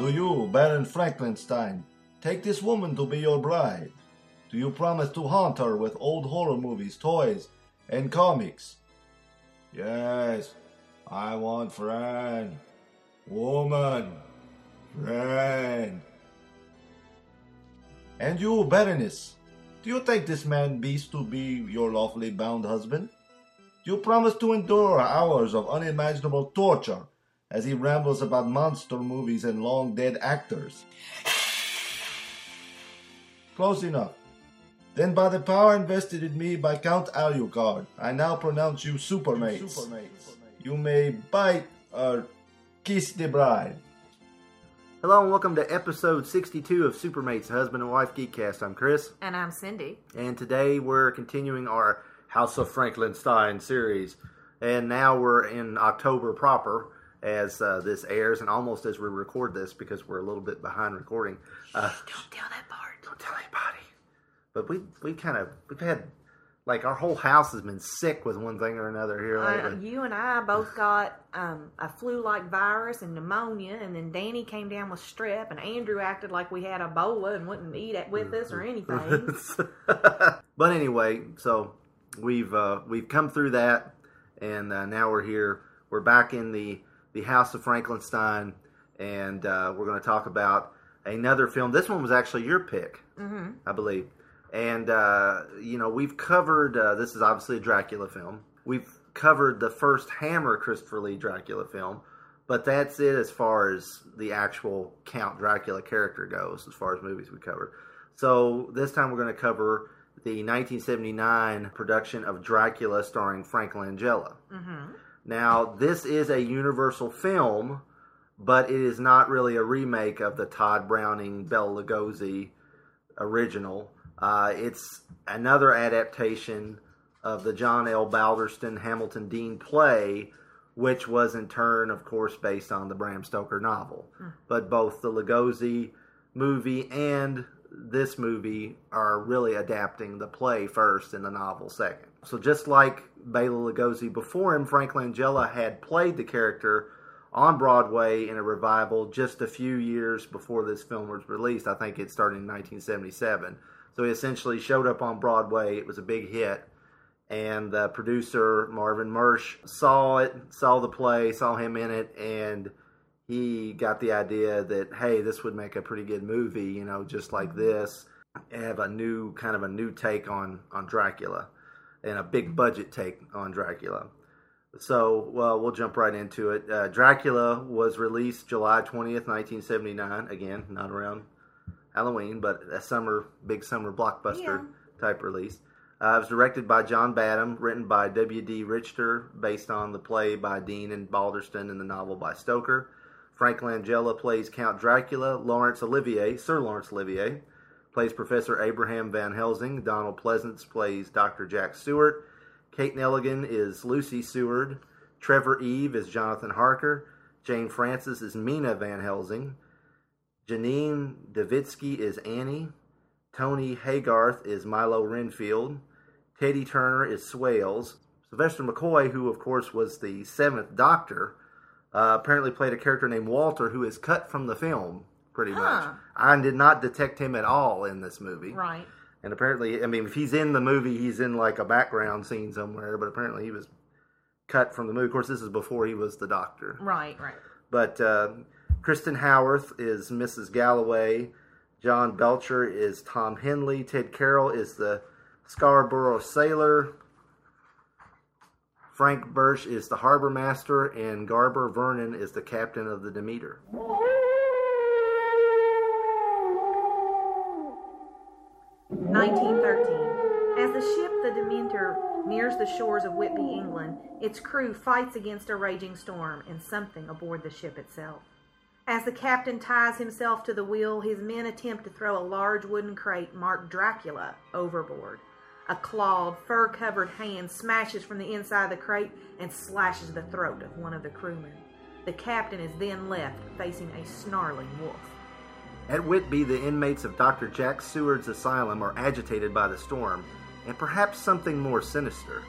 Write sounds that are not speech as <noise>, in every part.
Do you, Baron Frankenstein, take this woman to be your bride? Do you promise to haunt her with old horror movies, toys, and comics? Yes, I want friend. Woman. Friend. And you, Baroness, do you take this man beast to be your lawfully bound husband? Do you promise to endure hours of unimaginable torture as he rambles about monster movies and long dead actors? Close enough. Then, by the power invested in me by Count Alucard, I now pronounce you supermates. supermates. You may bite or kiss the bride. Hello and welcome to episode 62 of Supermates Husband and Wife Geekcast. I'm Chris. And I'm Cindy. And today we're continuing our House of Franklinstein series. And now we're in October proper as uh, this airs and almost as we record this because we're a little bit behind recording. Uh, don't tell that part. Don't tell anybody. But we we kind of we've had like our whole house has been sick with one thing or another here lately. Uh, you and I both got um, a flu-like virus and pneumonia, and then Danny came down with strep, and Andrew acted like we had Ebola and wouldn't eat it with us or <laughs> anything. <laughs> but anyway, so we've uh, we've come through that, and uh, now we're here. We're back in the the House of Frankenstein, and uh, we're going to talk about another film. This one was actually your pick, mm-hmm. I believe. And uh, you know, we've covered. Uh, this is obviously a Dracula film. We've covered the first Hammer Christopher Lee Dracula film, but that's it as far as the actual Count Dracula character goes, as far as movies we covered. So this time we're going to cover the 1979 production of Dracula starring Frank Langella. Mm-hmm. Now, this is a Universal film, but it is not really a remake of the Tod Browning Bela Lugosi original. Uh, it's another adaptation of the John L. Balderston Hamilton Deane play, which was in turn, of course, based on the Bram Stoker novel. Hmm. But both the Lugosi movie and this movie are really adapting the play first and the novel second. So just like Bela Lugosi before him, Frank Langella had played the character on Broadway in a revival just a few years before this film was released. I think it started in 1977. So he essentially showed up on Broadway. It was a big hit. And the producer, Marvin Mirisch, saw it, saw the play, saw him in it, and he got the idea that, hey, this would make a pretty good movie, you know, just like mm-hmm. this. Have a new, kind of a new take on, on Dracula and a big budget take on Dracula. So, well, we'll jump right into it. Uh, Dracula was released July 20th, 1979. Again, not around Halloween, but a summer, big summer blockbuster Yeah. type release. Uh, it was directed by John Badham, written by W.D. Richter, based on the play by Deane and Balderston and the novel by Stoker. Frank Langella plays Count Dracula. Laurence Olivier, Sir Laurence Olivier, plays Professor Abraham Van Helsing. Donald Pleasence plays Dr. Jack Seward. Kate Nelligan is Lucy Seward. Trevor Eve is Jonathan Harker. Jane Francis is Mina Van Helsing. Janine Duvitski is Annie. Tony Haygarth is Milo Renfield. Teddy Turner is Swales. Sylvester McCoy, who of course was the seventh Doctor, uh, apparently played a character named Walter, who is cut from the film pretty much. I did not detect him at all in this movie. Right. And apparently, I mean, if he's in the movie, he's in like a background scene somewhere. But apparently, he was cut from the movie. Of course, this is before he was the Doctor. Right. Right. But uh, Kristen Howarth is Mrs. Galloway. John Belcher is Tom Henley. Ted Carroll is the Scarborough sailor. Frank Birch is the harbor master, and Gabor Vernon is the captain of the Demeter. Nineteen thirteen. As the ship, the Demeter, nears the shores of Whitby, England, its crew fights against a raging storm and something aboard the ship itself. As the captain ties himself to the wheel, his men attempt to throw a large wooden crate marked Dracula overboard. A clawed, fur covered hand smashes from the inside of the crate and slashes the throat of one of the crewmen. The captain is then left facing a snarling wolf. At Whitby, the inmates of Dr. Jack Seward's asylum are agitated by the storm and perhaps something more sinister.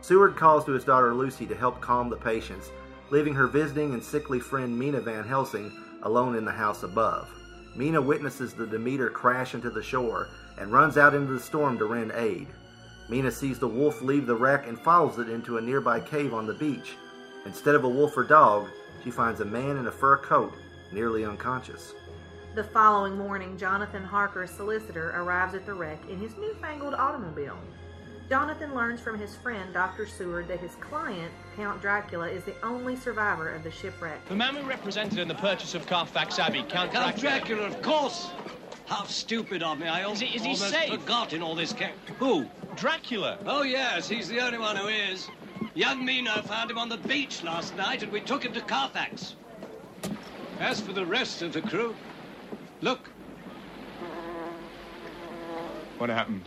Seward calls to his daughter Lucy to help calm the patients, leaving her visiting and sickly friend Mina Van Helsing alone in the house above. Mina witnesses the Demeter crash into the shore and runs out into the storm to rend aid. Mina sees the wolf leave the wreck and follows it into a nearby cave on the beach. Instead of a wolf or dog, she finds a man in a fur coat, nearly unconscious. The following morning, Jonathan Harker's solicitor arrives at the wreck in his newfangled automobile. Jonathan learns from his friend, Dr. Seward, that his client, Count Dracula, is the only survivor of the shipwreck. The man we represented in the purchase of Carfax Abbey, Count, Count Dracula. Dracula, of course. How stupid of me. I Is he- is he almost safe? forgot in all this ca- Who? Dracula. Oh, yes, he's the only one who is. Young Mina found him on the beach last night, and we took him to Carfax. As for the rest of the crew, look, What happened?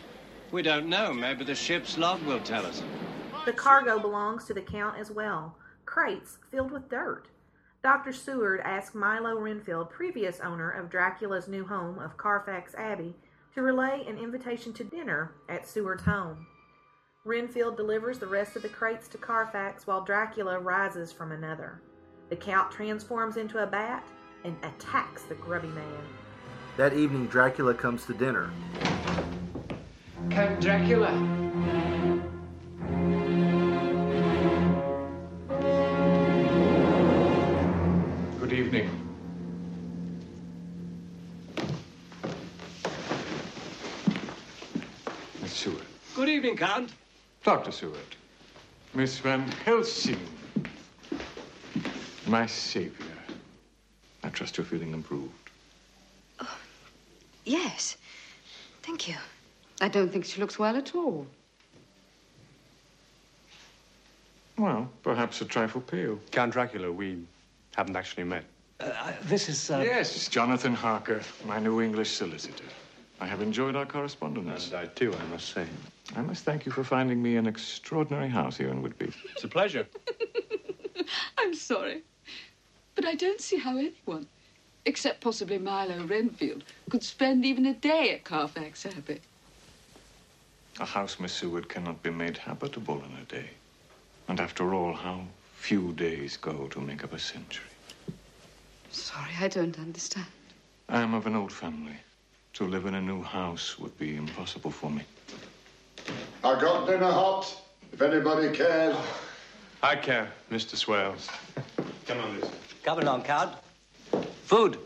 we don't know. Maybe the ship's log will tell us. The cargo belongs to the Count as well crates filled with dirt. Dr. Seward asked Milo Renfield, previous owner of Dracula's new home of Carfax Abbey, to relay an invitation to dinner at Seward's home. Renfield delivers the rest of the crates to Carfax while Dracula rises from another. The Count transforms into a bat and attacks the grubby man. That evening, Dracula comes to dinner. Count Dracula. Good evening. Miss Seward. Good evening, Count. Dr. Seward. Miss Van Helsing. My savior. I trust you're feeling improved. Yes. Thank you. I don't think she looks well at all. Well, perhaps a trifle pale. Count Dracula, we haven't actually met. Uh, this is. Uh... Yes, Jonathan Harker, my new English solicitor. I have enjoyed our correspondence. And I, too, I must say. I must thank you for finding me an extraordinary house here in Whitby. It's a pleasure. <laughs> I'm sorry. But I don't see how anyone, except possibly Milo Renfield, could spend even a day at Carfax Abbey. A house, Miss Seward, cannot be made habitable in a day. And after all, how few days go to make up a century. Sorry, I don't understand. I am of an old family. To live in a new house would be impossible for me. I got dinner hot, if anybody cares. I care, Mr. Swales. Come on, Lucy. Come along, Count. Food.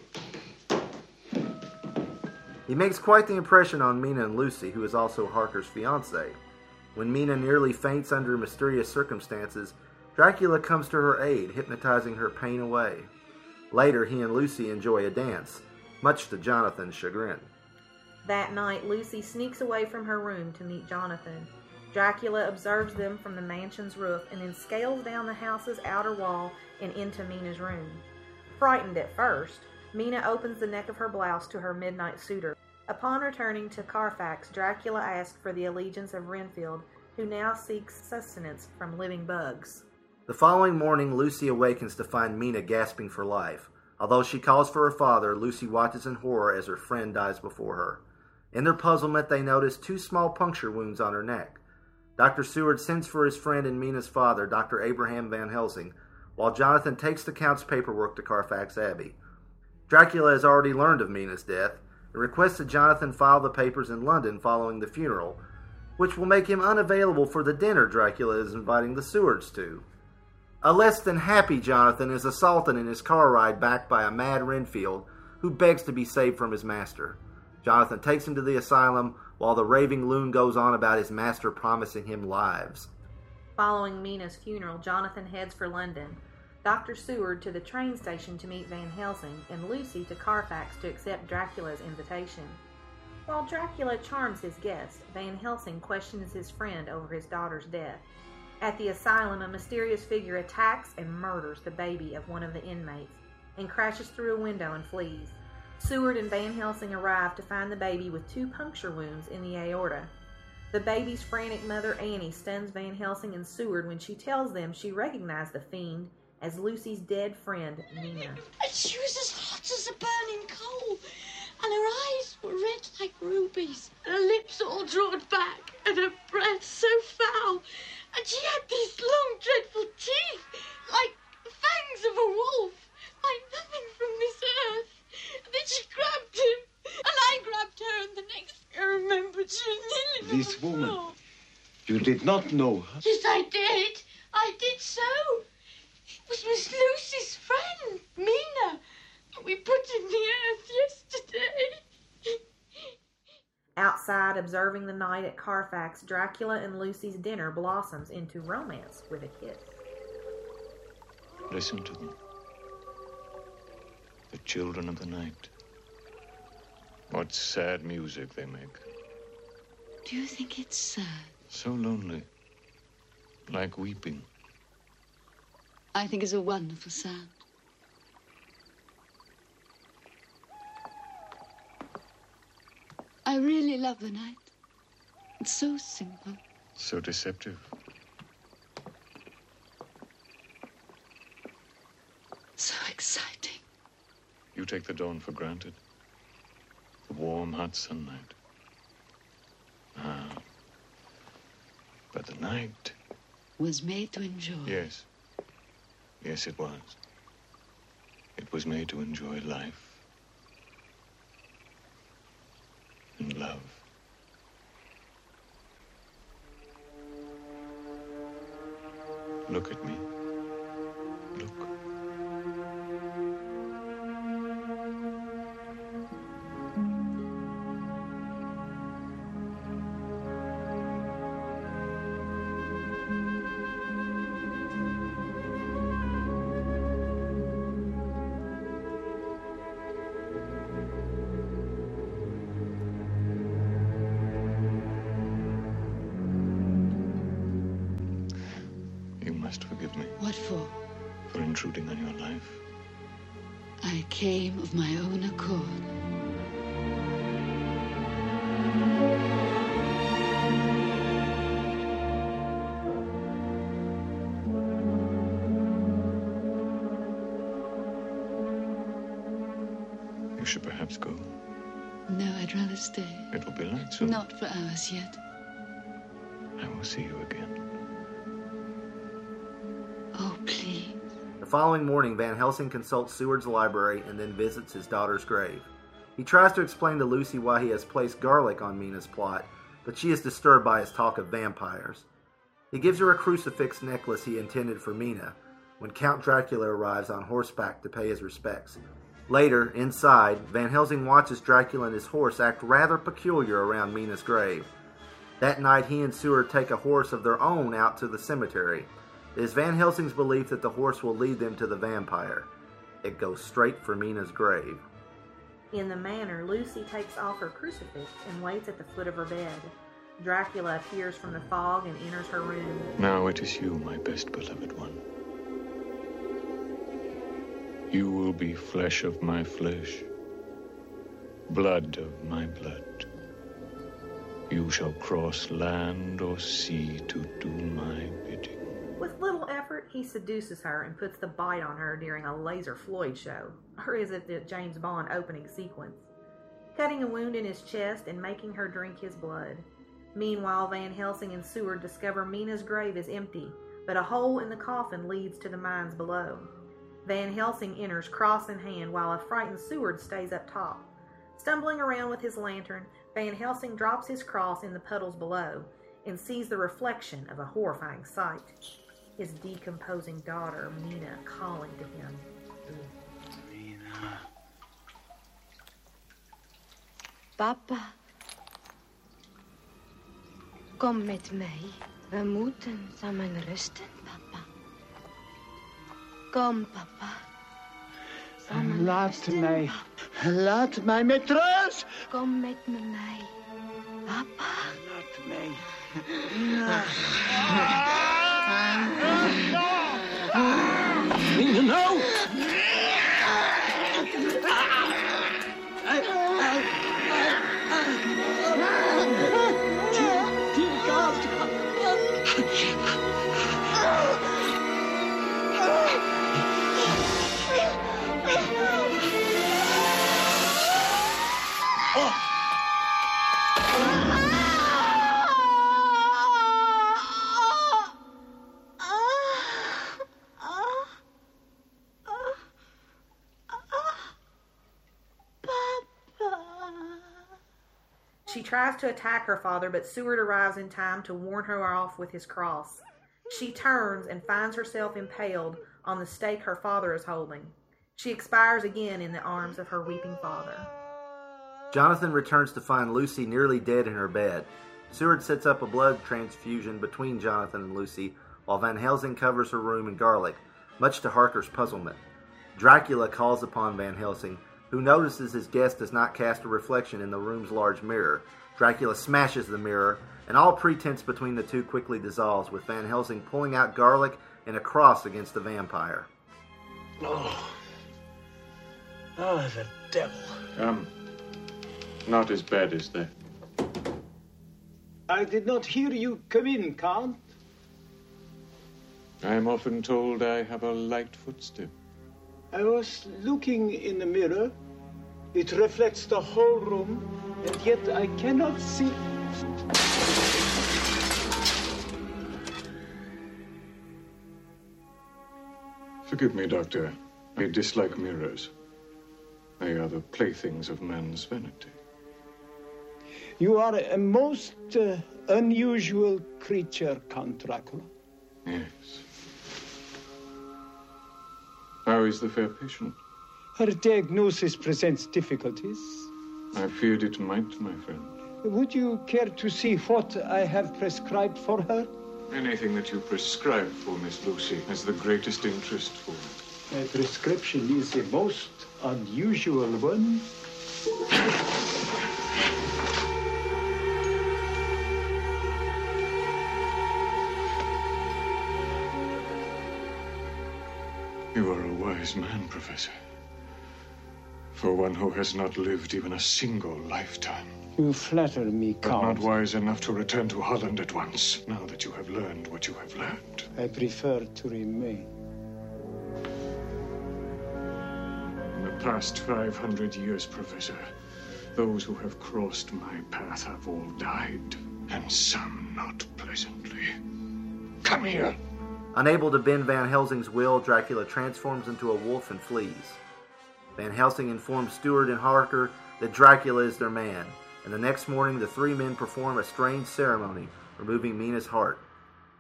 He makes quite the impression on Mina and Lucy, who is also Harker's fiancée. When Mina nearly faints under mysterious circumstances, Dracula comes to her aid, hypnotizing her pain away. Later, he and Lucy enjoy a dance, much to Jonathan's chagrin. That night, Lucy sneaks away from her room to meet Jonathan. Dracula observes them from the mansion's roof and then scales down the house's outer wall and into Mina's room. Frightened at first, Mina opens the neck of her blouse to her midnight suitor. Upon returning to Carfax, Dracula asks for the allegiance of Renfield, who now seeks sustenance from living bugs. The following morning, Lucy awakens to find Mina gasping for life. Although she calls for her father, Lucy watches in horror as her friend dies before her. In their puzzlement, they notice two small puncture wounds on her neck. Dr. Seward sends for his friend and Mina's father, Dr. Abraham Van Helsing, while Jonathan takes the Count's paperwork to Carfax Abbey. Dracula has already learned of Mina's death and requests that Jonathan file the papers in London following the funeral, which will make him unavailable for the dinner Dracula is inviting the Sewards to. A less than happy Jonathan is assaulted in his car ride back by a mad Renfield who begs to be saved from his master. Jonathan takes him to the asylum while the raving loon goes on about his master promising him lives. Following Mina's funeral, Jonathan heads for London. Dr. Seward to the train station to meet Van Helsing, and Lucy to Carfax to accept Dracula's invitation. While Dracula charms his guest, Van Helsing questions his friend over his daughter's death. At the asylum, a mysterious figure attacks and murders the baby of one of the inmates and crashes through a window and flees. Seward and Van Helsing arrive to find the baby with two puncture wounds in the aorta. The baby's frantic mother, Annie, stuns Van Helsing and Seward when she tells them she recognized the fiend as Lucy's dead friend, Mina. She was as hot as a burning coal, and her eyes were red like rubies, and her lips all drawn back, and her breath so foul, and she had these long, dreadful teeth, like fangs of a wolf, like nothing from this earth. And then she grabbed him, and I grabbed her, and the next this woman. You did not know her. Yes, I did. I did so. It was Miss Lucy's friend, Mina. We put in the earth yesterday. Outside, observing the night at Carfax, Dracula and Lucy's dinner blossoms into romance with a kiss. Listen to them. The children of the night. What sad music they make. Do you think it's sad? So lonely. Like weeping. I think it's a wonderful sound. I really love the night. It's so simple. So deceptive. So exciting. You take the dawn for granted. The warm, hot sunlight. Ah. But the night. Was made to enjoy. Yes. Yes, it was. It was made to enjoy life. And love. Look at me. Soon. Not for hours yet. I will see you again. Oh, please. The following morning, Van Helsing consults Seward's library and then visits his daughter's grave. He tries to explain to Lucy why he has placed garlic on Mina's plot, but she is disturbed by his talk of vampires. He gives her a crucifix necklace he intended for Mina when Count Dracula arrives on horseback to pay his respects. Later, inside, Van Helsing watches Dracula and his horse act rather peculiar around Mina's grave. That night, he and Seward take a horse of their own out to the cemetery. It is Van Helsing's belief that the horse will lead them to the vampire. It goes straight for Mina's grave. In the manor, Lucy takes off her crucifix and waits at the foot of her bed. Dracula appears from the fog and enters her room. Now it is you, my best beloved one. You will be flesh of my flesh, blood of my blood. You shall cross land or sea to do my bidding. With little effort, he seduces her and puts the bite on her during a Laser Floyd show, or is it the James Bond opening sequence? Cutting a wound in his chest and making her drink his blood. Meanwhile, Van Helsing and Seward discover Mina's grave is empty, but a hole in the coffin leads to the mines below. Van Helsing enters cross in hand while a frightened Seward stays up top. Stumbling around with his lantern, Van Helsing drops his cross in the puddles below and sees the reflection of a horrifying sight. His decomposing daughter, Mina, calling to him. Mina. Papa. Kom met mij. We moeten samen rusten, papa. Kom, papa. Samen Laat rusten, mij. Laat mij met rust. Kom met me mij. Papa. Laat mij. Mina, no! Dear She tries to attack her father, but Seward arrives in time to warn her off with his cross. She turns and finds herself impaled on the stake her father is holding. She expires again in the arms of her weeping father. Jonathan returns to find Lucy nearly dead in her bed. Seward sets up a blood transfusion between Jonathan and Lucy, while Van Helsing covers her room in garlic, much to Harker's puzzlement. Dracula calls upon Van Helsing, who notices his guest does not cast a reflection in the room's large mirror. Dracula smashes the mirror, and all pretense between the two quickly dissolves, with Van Helsing pulling out garlic and a cross against the vampire. Oh. Oh, the devil. Um, not as bad as that. I did not hear you come in, Count. I am often told I have a light footstep. I was looking in the mirror. It reflects the whole room, and yet I cannot see. Forgive me, Doctor. I dislike mirrors. They are the playthings of man's vanity. You are a most uh, unusual creature, Count Dracula. Yes. How is the fair patient? Her diagnosis presents difficulties. I feared it might, my friend. Would you care to see what I have prescribed for her? Anything that you prescribe for Miss Lucy has the greatest interest for me. My prescription is a most unusual one. You are a wise man, Professor. For one who has not lived even a single lifetime. You flatter me, But not wise enough to return to Holland at once, now that you have learned what you have learned. I prefer to remain. In the past 500 years, Professor, those who have crossed my path have all died, and some not pleasantly. Come here. Unable to bend Van Helsing's will, Dracula transforms into a wolf and flees. Van Helsing informs Seward and Harker that Dracula is their man, and the next morning the three men perform a strange ceremony, removing Mina's heart.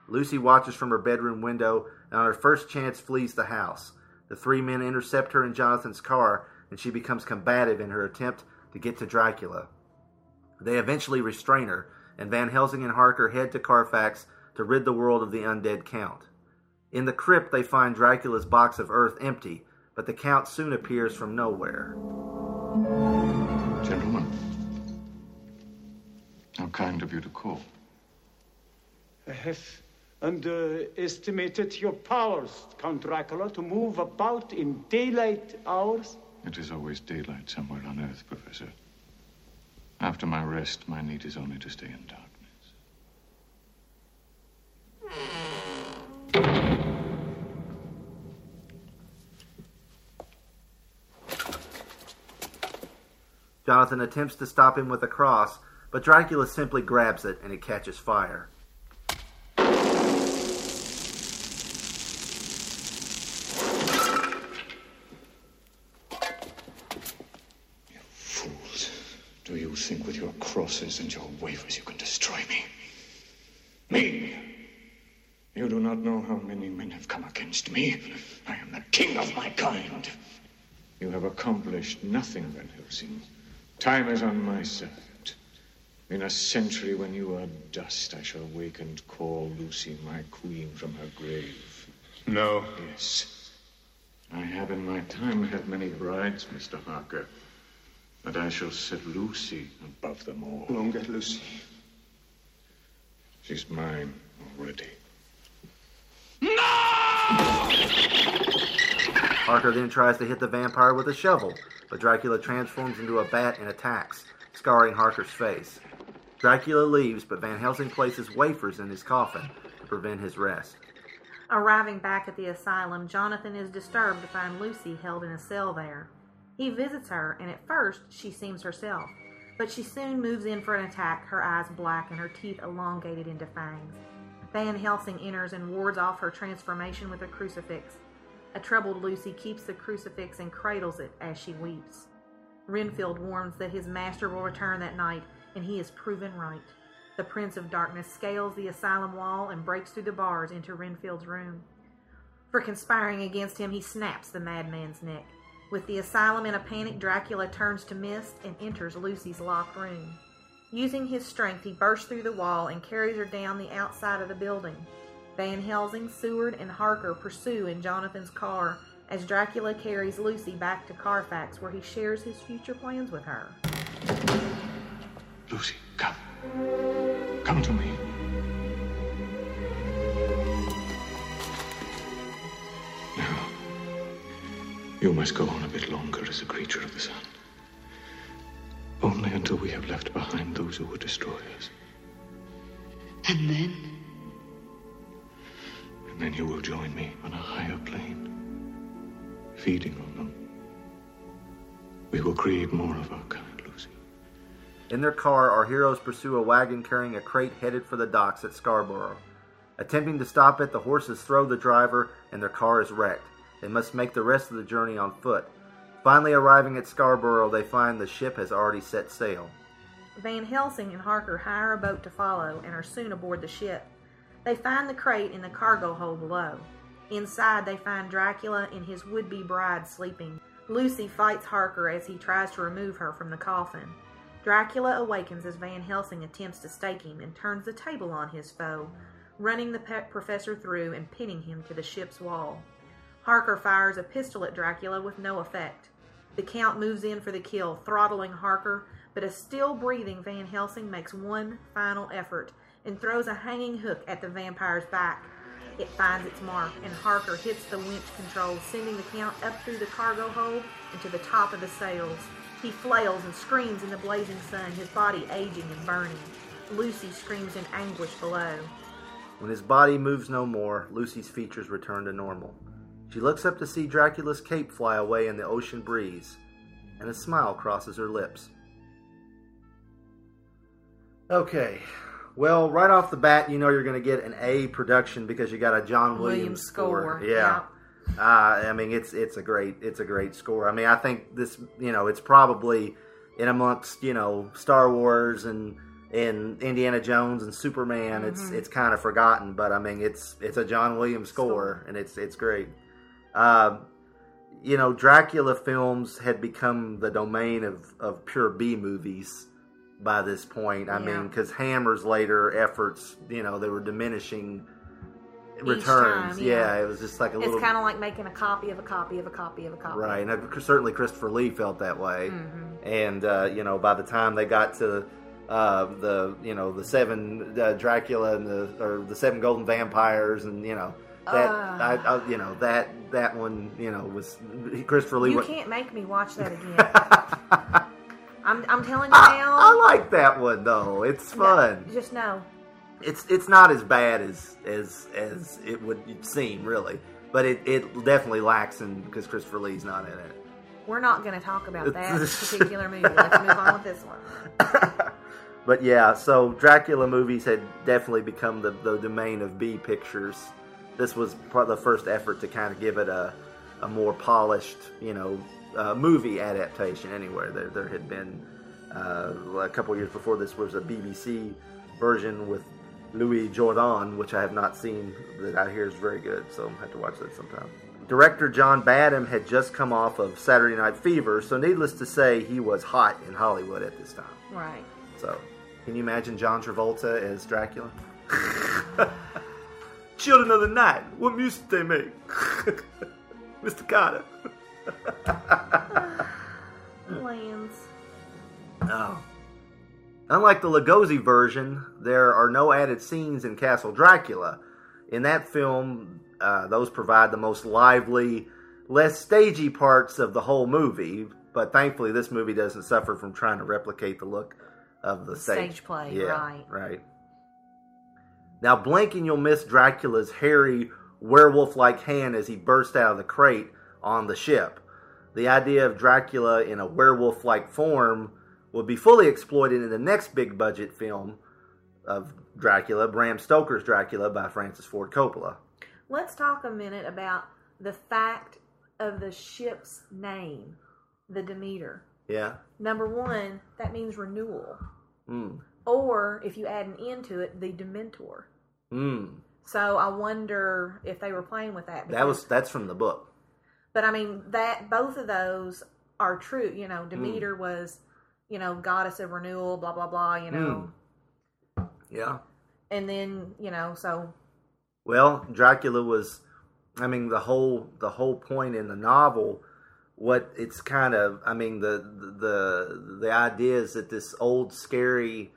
Lucy watches from her bedroom window and on her first chance flees the house. The three men intercept her in Jonathan's car, and she becomes combative in her attempt to get to Dracula. They eventually restrain her, and Van Helsing and Harker head to Carfax to rid the world of the undead Count. In the crypt, they find Dracula's box of earth empty, but the Count soon appears from nowhere. Gentlemen, how kind of you to call. I have underestimated your powers, Count Dracula, to move about in daylight hours. It is always daylight somewhere on Earth, Professor. After my rest, my need is only to stay in darkness. Jonathan attempts to stop him with a cross, but Dracula simply grabs it and it catches fire. You fools. Do you think with your crosses and your wavers you can destroy me? Me! You do not know how many men have come against me. I am the king of my kind. You have accomplished nothing, Van Helsing. Time is on my side. In a century, when you are dust, I shall wake and call Lucy my queen from her grave. No. Yes. I have in my time had many brides, Mr. Harker. But I shall set Lucy above them all. Won't get Lucy. She's mine already. No! Harker then tries to hit the vampire with a shovel, but Dracula transforms into a bat and attacks, scarring Harker's face. Dracula leaves, but Van Helsing places wafers in his coffin to prevent his rest. Arriving back at the asylum, Jonathan is disturbed to find Lucy held in a cell there. He visits her, and at first she seems herself, but she soon moves in for an attack, her eyes black and her teeth elongated into fangs. Van Helsing enters and wards off her transformation with a crucifix. A troubled Lucy keeps the crucifix and cradles it as she weeps. Renfield warns that his master will return that night and he is proven right. The Prince of Darkness scales the asylum wall and breaks through the bars into Renfield's room. For conspiring against him, he snaps the madman's neck. With the asylum in a panic, Dracula turns to mist and enters Lucy's locked room. Using his strength, he bursts through the wall and carries her down the outside of the building. Van Helsing, Seward, and Harker pursue in Jonathan's car as Dracula carries Lucy back to Carfax, where he shares his future plans with her. Lucy, come. Come to me. Now, you must go on a bit longer as a creature of the sun. Only until we have left behind those who would destroy us. And then? And then you will join me on a higher plane, feeding on them. We will create more of our kind. Lucy. In their car, our heroes pursue a wagon carrying a crate headed for the docks at Scarborough. Attempting to stop it, the horses throw the driver and their car is wrecked. They must make the rest of the journey on foot. Finally arriving at Scarborough, they find the ship has already set sail. Van Helsing and Harker hire a boat to follow and are soon aboard the ship. They find the crate in the cargo hold below. Inside, they find Dracula and his would be bride sleeping. Lucy fights Harker as he tries to remove her from the coffin. Dracula awakens as Van Helsing attempts to stake him and turns the table on his foe, running the professor through and pinning him to the ship's wall. Harker fires a pistol at Dracula with no effect. The Count moves in for the kill, throttling Harker, but a still breathing Van Helsing makes one final effort and throws a hanging hook at the vampire's back. It finds its mark, and Harker hits the winch controls, sending the Count up through the cargo hold and to the top of the sails. He flails and screams in the blazing sun, his body aging and burning. Lucy screams in anguish below. When his body moves no more, Lucy's features return to normal. She looks up to see Dracula's cape fly away in the ocean breeze, and a smile crosses her lips. Okay, well, right off the bat, you know you're going to get an A production because you got a John Williams, Williams score, Yeah. Uh, I mean, it's it's a great it's a great score. I mean, I think this you know it's probably in amongst you know Star Wars and and Indiana Jones and Superman. It's Mhm. it's kind of forgotten, but I mean it's it's a John Williams score, and it's it's great. Um, you know, Dracula films had become the domain of of pure B movies by this point. I Yeah. mean, because Hammer's later efforts, you know, they were diminishing returns. time, yeah. yeah. it was just like a It's little It's kind of like making a copy of a copy of a copy of a copy. Right, and uh, certainly Christopher Lee felt that way. Mhm. And uh, you know, by the time they got to uh, the you know the seven uh, Dracula and the or the seven golden vampires, and you know that. I, I, you know that that one you know was Christopher Lee. You went- can't make me watch that <laughs> again. I'm, I'm telling you now. I like that one though. It's fun. Just know. It's it's not as bad as as as it would seem really, but it, it definitely lacks in because Christopher Lee's not in it. We're not going to talk about that <laughs> particular movie. Let's move on with this one. <laughs> But yeah, so Dracula movies had definitely become the, the domain of B pictures. This was part the first effort to kind of give it a, a more polished, you know, uh, movie adaptation. Anywhere there, there had been uh, a couple years before this was a BBC version with Louis Jourdan, which I have not seen. That I hear is very good, so I have to watch that sometime. Director John Badham had just come off of Saturday Night Fever, so needless to say, he was hot in Hollywood at this time. Right. So, can you imagine John Travolta as Dracula? <laughs> Children of the Night, what music they make? <laughs> Mr. Kotter. Lands. Oh. Unlike the Lugosi version, there are no added scenes in Castle Dracula. In that film, uh, those provide the most lively, less stagey parts of the whole movie. But thankfully, this movie doesn't suffer from trying to replicate the look of the stage, Stage play, Yeah, right. right. Now, blink and you'll miss Dracula's hairy, werewolf like hand as he bursts out of the crate on the ship. The idea of Dracula in a werewolf like form would be fully exploited in the next big budget film of Dracula, Bram Stoker's Dracula by Francis Ford Coppola. Let's talk a minute about the fact of the ship's name, the Demeter. Yeah. Number one, that means renewal. Mm. or if you add an end to it, the Dementor. Mm. So I wonder if they were playing with that. That was that's from the book. But I mean that both of those are true. You know, Demeter was, you know, goddess of renewal, blah blah blah. You know, Yeah. and then you know, so Well, Dracula was I mean the whole the whole point in the novel what it's kind of I mean the the the idea is that this old scary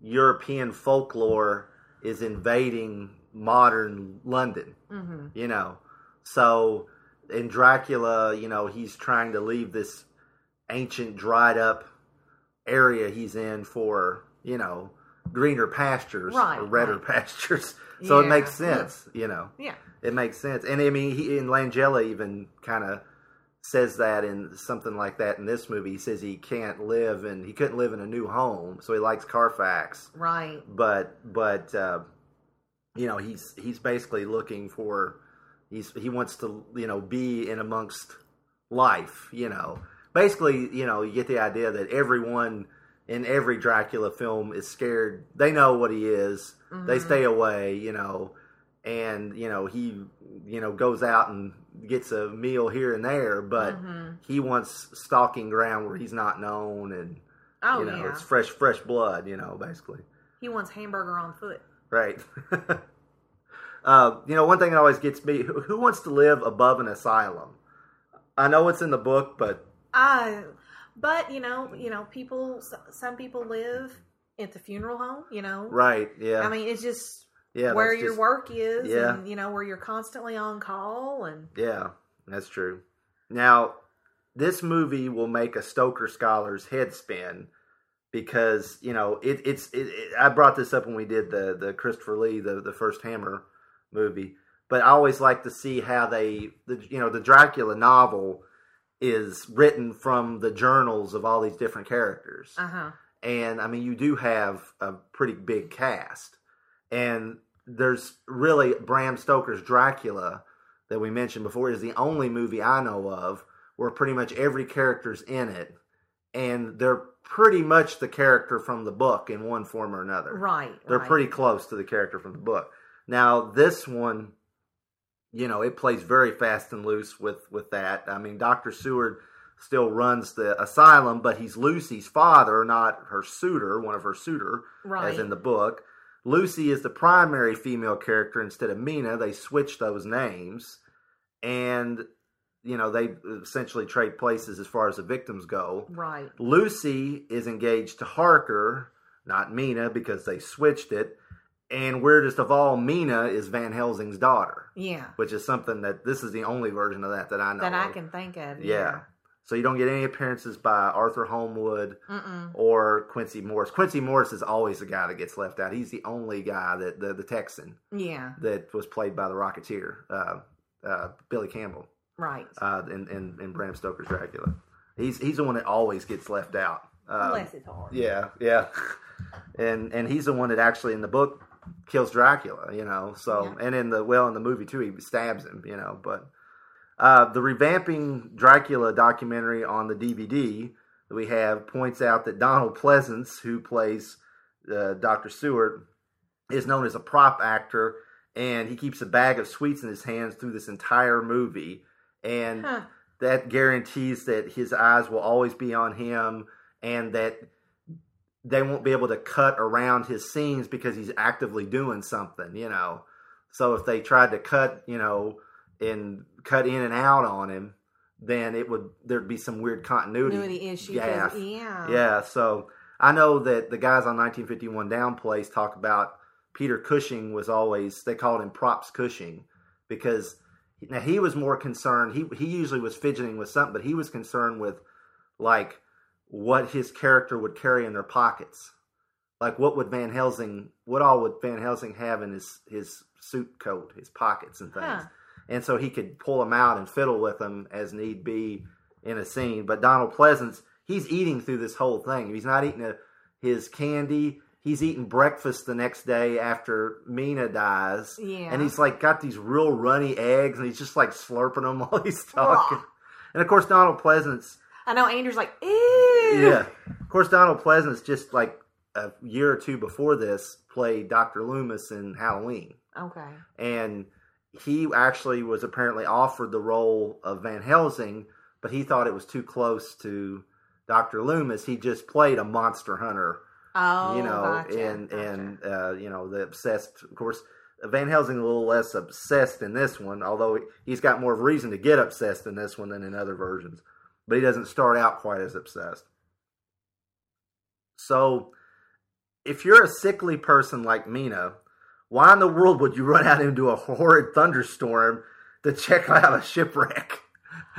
European folklore is invading modern London. Mhm. You know. So in Dracula, you know, he's trying to leave this ancient dried up area he's in for, you know, greener pastures Right, or redder right. pastures. <laughs> So it Yeah, makes yeah. sense, you know. Yeah. It makes sense. And I mean, he and Langella even kind of says that in something like that in this movie. He says he can't live and he couldn't live in a new home, so he likes Carfax. right, But but uh, you know, he's he's basically looking for he's he wants to, you know, be in amongst life, you know. Basically, you know, you get the idea that everyone in every Dracula film is scared. They know what he is. They Mhm. stay away, you know, and you know he, you know, goes out and gets a meal here and there, but Mhm. he wants stalking ground where he's not known, and Oh, you know, yeah. it's fresh, fresh blood, you know, basically, he wants hamburger on foot. right? <laughs> uh, you know, one thing that always gets me: who, who wants to live above an asylum? I know it's in the book, but I, but you know, you know, people. Some people live at the funeral home. You know, right, yeah, I mean, it's just Yeah, where your just- work is, yeah. and you know where you're constantly on call, and Yeah, that's true. Now, this movie will make a Stoker scholar's head spin because you know it, it's. It, it, I brought this up when we did the the Christopher Lee the the first Hammer movie, but I always like to see how they the you know the Dracula novel is written from the journals of all these different characters uh huh. and I mean you do have a pretty big cast, and there's really Bram Stoker's Dracula that we mentioned before is the only movie I know of where pretty much every character's in it, and they're pretty much the character from the book in one form or another. Right. They're right. pretty close to the character from the book. Now this one, you know, it plays very fast and loose with with that. I mean, Doctor Seward still runs the asylum, but he's Lucy's father, not her suitor, one of her suitor, Right. as in the book. Lucy is the primary female character instead of Mina. They switched those names, and you know they essentially trade places as far as the victims go. Right. Lucy is engaged to Harker, not Mina, because they switched it. And weirdest of all, Mina is Van Helsing's daughter, Yeah. which is something that this is the only version of that that I know. That I can think of. Yeah. So you don't get any appearances by Arthur Holmwood Mm-mm. or Quincy Morris. Quincy Morris is always the guy that gets left out. He's the only guy that the, the Texan Yeah. that was played by the Rocketeer, uh, uh, Billy Campbell, Right. uh, in, in, in Bram Stoker's Dracula. He's he's the one that always gets left out. Um, Bless his heart. yeah, yeah, <laughs> and and he's the one that actually in the book kills Dracula, you know. So and in the well in the movie too, he stabs him, you know. But uh, the revamping Dracula documentary on the DVD that we have points out that Donald Pleasence, who plays uh, Doctor Seward, is known as a prop actor, and he keeps a bag of sweets in his hands through this entire movie, and Huh. that guarantees that his eyes will always be on him, and that they won't be able to cut around his scenes because he's actively doing something, you know. So if they tried to cut, you know, and cut in and out on him, then it would there'd be some weird continuity Continuity issue, yeah. yeah. So I know that the guys on 1951 Down Place talk about Peter Cushing was always they called him props Cushing because now he was more concerned. He he usually was fidgeting with something, but he was concerned with like what his character would carry in their pockets. Like what would Van Helsing, what all would Van Helsing have in his his suit coat, his pockets and things, Huh. and so he could pull them out and fiddle with them as need be in a scene. But Donald Pleasence, he's eating through this whole thing. He's not eating a, his candy. He's eating breakfast the next day after Mina dies. Yeah. And he's like got these real runny eggs and he's just like slurping them <laughs> while he's talking. And of course, Donald Pleasence, I know Andrew's like, ew. Yeah. Of course, Donald Pleasence just like a year or two before this played Dr. Loomis in Halloween, Okay. and he actually was apparently offered the role of Van Helsing, but he thought it was too close to Dr. Loomis. He just played a monster hunter Oh, you know, gotcha, and and uh, you know the obsessed. Of course, Van Helsing a little less obsessed in this one, although he's got more of reason to get obsessed in this one than in other versions. But he doesn't start out quite as obsessed. So, if you're a sickly person like Mina, why in the world would you run out into a horrid thunderstorm to check out a shipwreck?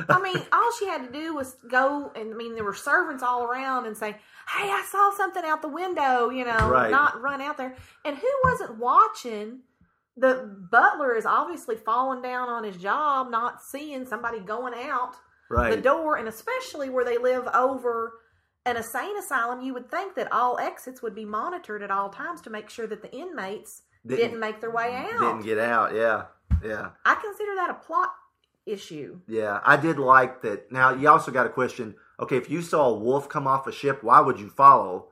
I mean, all she had to do was go, and I mean, there were servants all around and say, "Hey, I saw something out the window," you know, Right. not run out there. And who wasn't watching? The butler is obviously falling down on his job, not seeing somebody going out the door, and especially where they live over an insane asylum, you would think that all exits would be monitored at all times to make sure that the inmates Didn't- didn't, make their way out. Didn't get out. Yeah, yeah. I consider that a plot issue. Yeah, I did like that. Now you also got a question. Okay, if you saw a wolf come off a ship, why would you follow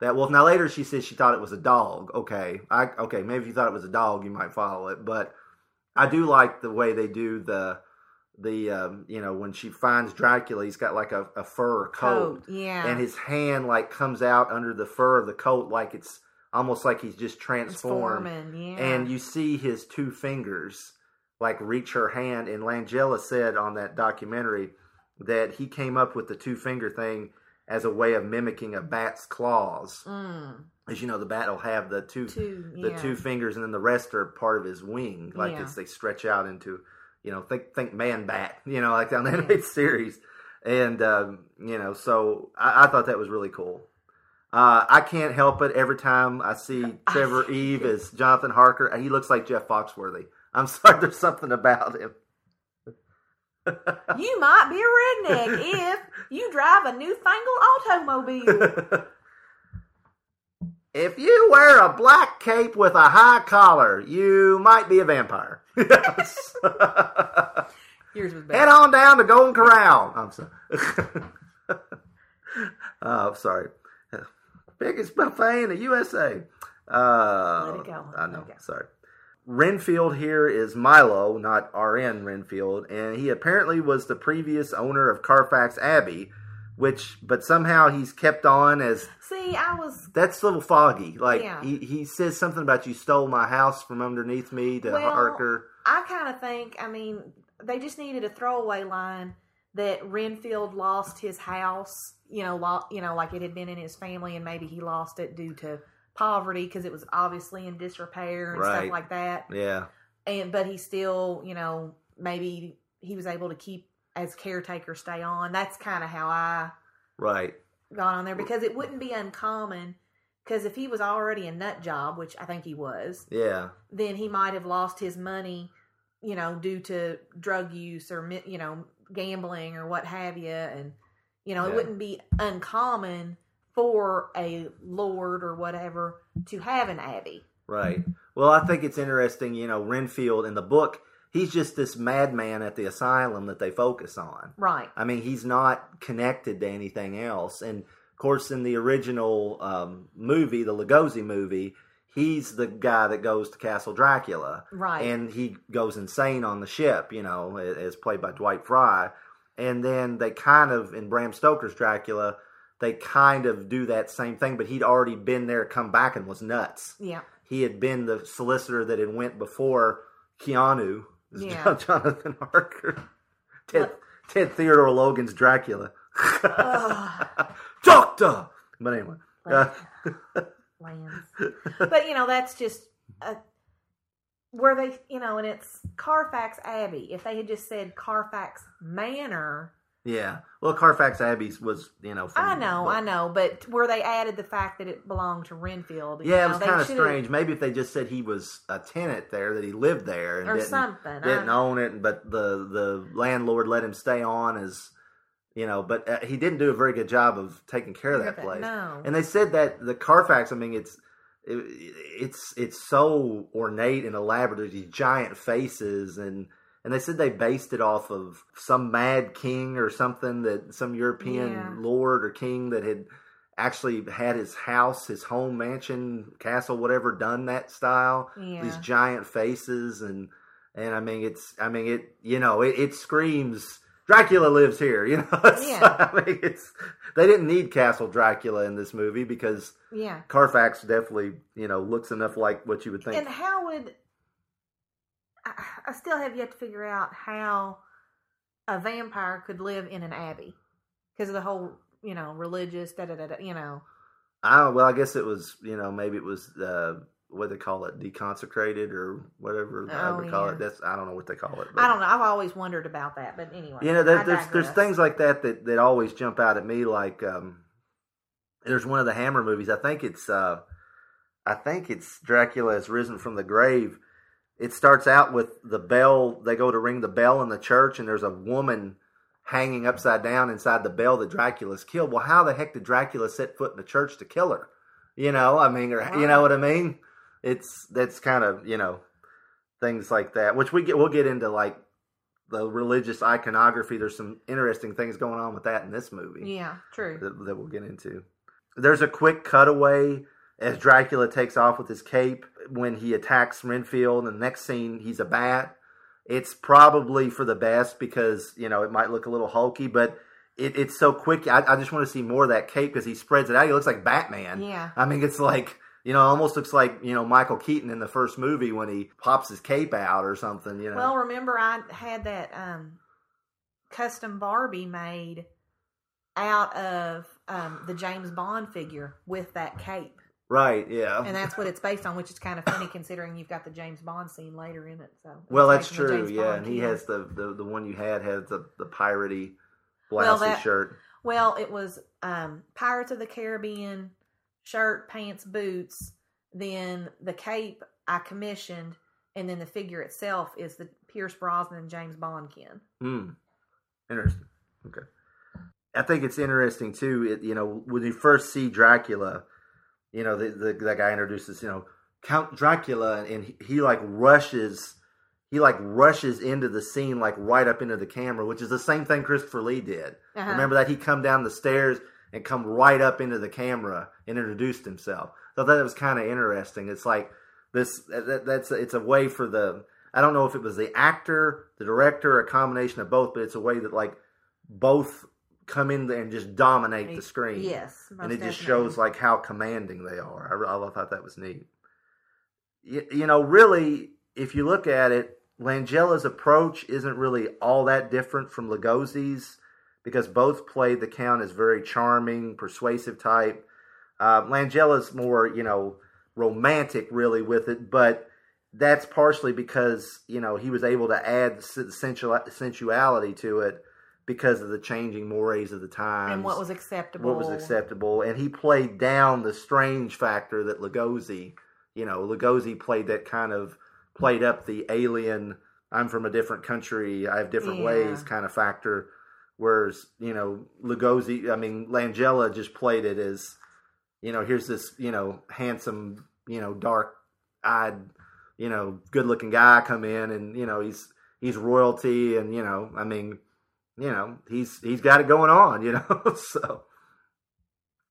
that wolf? Now later she says she thought it was a dog. Okay, I okay maybe if you thought it was a dog, you might follow it. But I do like the way they do the the um, you know when she finds Dracula, he's got like a, a fur coat, yeah. and his hand like comes out under the fur of the coat, like it's almost like he's just transformed. Yeah. And you see his two fingers like reach her hand. And Langella said on that documentary that he came up with the two finger thing as a way of mimicking a bat's claws. Mm. As you know, the bat will have the two, Two, the yeah. two fingers, and then the rest are part of his wing, like Yeah. it's they stretch out into, you know, think think man bat, <laughs> you know, like on the animated series, and um, you know, so I, I thought that was really cool. Uh, I can't help it every time I see <laughs> Trevor Eve as Jonathan Harker. He looks like Jeff Foxworthy. I'm <laughs> sorry, there's something about him. You might be a redneck if you drive a newfangled automobile. If you wear a black cape with a high collar, you might be a vampire. <laughs> Yours was better. Head on down to Golden Corral. I'm sorry. oh, <laughs> sorry. Biggest buffet in the USA. Uh, Let it go. I know. Sorry. Renfield here is Milo, not R.N. Renfield, and he apparently was the previous owner of Carfax Abbey, which, but somehow he's kept on as See, I was that's a little foggy. Like Yeah. he, he says something about you stole my house from underneath me to well. Harker. I kind of think. I mean, they just needed a throwaway line that Renfield lost his house. You know, lo- you know, like it had been in his family, and maybe he lost it due to poverty because it was obviously in disrepair and Right. stuff like that. Yeah. and but he still you know maybe he was able to keep as caretaker stay on that's kind of how i Right. got on there because it wouldn't be uncommon because if he was already a nut job which i think he was Yeah. then he might have lost his money you know due to drug use or you know gambling or what have you and you know Yeah. it wouldn't be uncommon for a lord or whatever to have an abbey Right. Well, I think it's interesting, you know, Renfield in the book, he's just this madman at the asylum that they focus on. right I mean, he's not connected to anything else. And of course, in the original um, movie, the Lugosi movie, he's the guy that goes to Castle Dracula. Right. And he goes insane on the ship, you know, as played by Dwight Frye. And then they kind of, in Bram Stoker's Dracula, they kind of do that same thing, but he'd already been there, come back, and was nuts yeah he had been the solicitor that had went before Keanu, Yeah. <laughs> Jonathan Harker, Ted, Ted Theodore Logan's Dracula, <laughs> Doctor. But anyway, uh, <laughs> lands. but you know, that's just a, where they, you know, and it's Carfax Abbey. If they had just said Carfax Manor, yeah. Well, Carfax Abbey was, you know, from, I know, I know, but where they added the fact that it belonged to Renfield, Yeah, it was kind of strange. Maybe if they just said he was a tenant there, that he lived there and Or didn't, something. didn't I- own it, but the the landlord let him stay on as, you know, but uh, he didn't do a very good job of taking care of that place. no. And they said that the Carfax, I mean, it's it, it's it's so ornate and elaborate. These giant faces and. And they said they based it off of some mad king or something that some European Yeah. lord or king that had actually had his house, his home mansion, castle, whatever, done that style. Yeah. These giant faces and and I mean it's I mean it you know it, it screams Dracula lives here. <laughs> You know, <laughs> Yeah. I mean it's they didn't need Castle Dracula in this movie because Yeah. Carfax definitely you know looks enough like what you would think. And how would I, I still have yet to figure out how a vampire could live in an abbey because of the whole you know religious da da da da you know I don't, well, I guess it was, you know, maybe it was, uh, what they call it, deconsecrated or whatever I Oh, would call yeah. it. That's, I don't know what they call it. But, I don't know I've always wondered about that but anyway You know, there, I there's, there's things like that, that that always jump out at me. Like, um, there's one of the Hammer movies. I think it's, uh, I think it's Dracula has risen from the grave. It starts out with the bell. They go to ring the bell in the church, and there's a woman hanging upside down inside the bell that Dracula's killed. Well, how the heck did Dracula set foot in the church to kill her? You know, I mean, or you know what I mean? It's that's kind of you know things like that, which we get. We'll get into like the religious iconography. There's some interesting things going on with that in this movie yeah true that, that we'll get into. There's a quick cutaway as Dracula takes off with his cape when he attacks Renfield. And the next scene, he's a bat. It's probably for the best because you know it might look a little hulky, but it, it's so quick. I, I just want to see more of that cape because he spreads it out. He looks like Batman. Yeah. I mean, it's like you know, almost looks like you know Michael Keaton in the first movie when he pops his cape out or something. You know. well remember I had that um custom Barbie made out of um the James Bond figure with that cape right? Yeah. and that's what it's based on which is kind of funny considering you've got the James Bond scene later in it so Well, that's based on the true. Yeah, Bond and he has the, the the one you had has the the piratey Well, blousey that- shirt. Well, it was um, Pirates of the Caribbean shirt, pants, boots. Then the cape I commissioned, and then the figure itself is the Pierce Brosnan and James Bond kin. Hmm. Interesting. Okay. I think it's interesting too. It, you know, when you first see Dracula, you know, the, the that guy introduces, you know, Count Dracula, and he, he like rushes, he like rushes into the scene, like right up into the camera, which is the same thing Christopher Lee did. Uh-huh. Remember that he come down the stairs and come right up into the camera and introduced himself. So I thought that was kind of interesting. It's like this. That, that's it's a way for the. I don't know if it was the actor, the director, a combination of both, but it's a way that like both come in there and just dominate the screen. Yes, and it just shows like how commanding they are. I, I thought that was neat. You, you know, really, if you look at it, Langella's approach isn't really all that different from Lugosi's because both played the count as very charming, persuasive type. Uh, Langella's more, you know, romantic really with it, but that's partially because you know he was able to add sensuality to it because of the changing mores of the times and what was acceptable. what was acceptable, and he played down the strange factor that Lugosi, you know, Lugosi played that kind of played up the alien. I'm from a different country. I have different Yeah. ways kind of factor. Whereas you know Lugosi, I mean Langella just played it as, you know, here's this you know handsome, you know, dark eyed, you know, good looking guy come in, and you know he's he's royalty, and you know, I mean, you know, he's he's got it going on, <laughs> you know, so.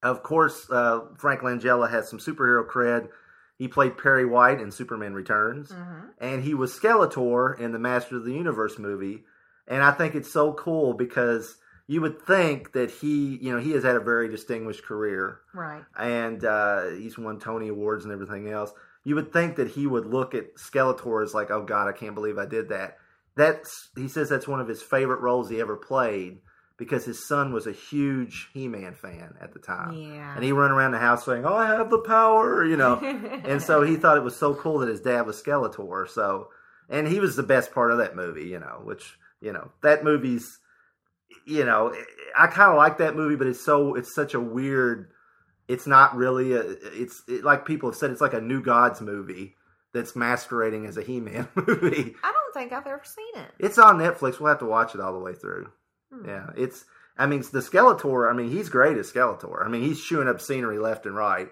Of course, uh, Frank Langella has some superhero cred. He played Perry White in Superman Returns, Mhm. and he was Skeletor in the Master of the Universe movie. And I think it's so cool because you would think that he, you know, he has had a very distinguished career, Right. and uh, he's won Tony Awards and everything else. You would think that he would look at Skeletor as like, oh God, I can't believe I did that. That's he says that's one of his favorite roles he ever played because his son was a huge He-Man fan at the time. Yeah. And he run around the house saying, "Oh, I have the power," you know. <laughs> and so he thought it was so cool that his dad was Skeletor. So, and he was the best part of that movie, you know. Which you know that movie's, you know, I kind of like that movie, but it's so it's such a weird. It's not really a. It's it, like people have said. It's like a New Gods movie that's masquerading as a He-Man <laughs> movie. I don't think I've ever seen it. It's on Netflix. We'll have to watch it all the way through. Hmm. Yeah, it's. I mean, the Skeletor. I mean, he's great as Skeletor. I mean, he's chewing up scenery left and right.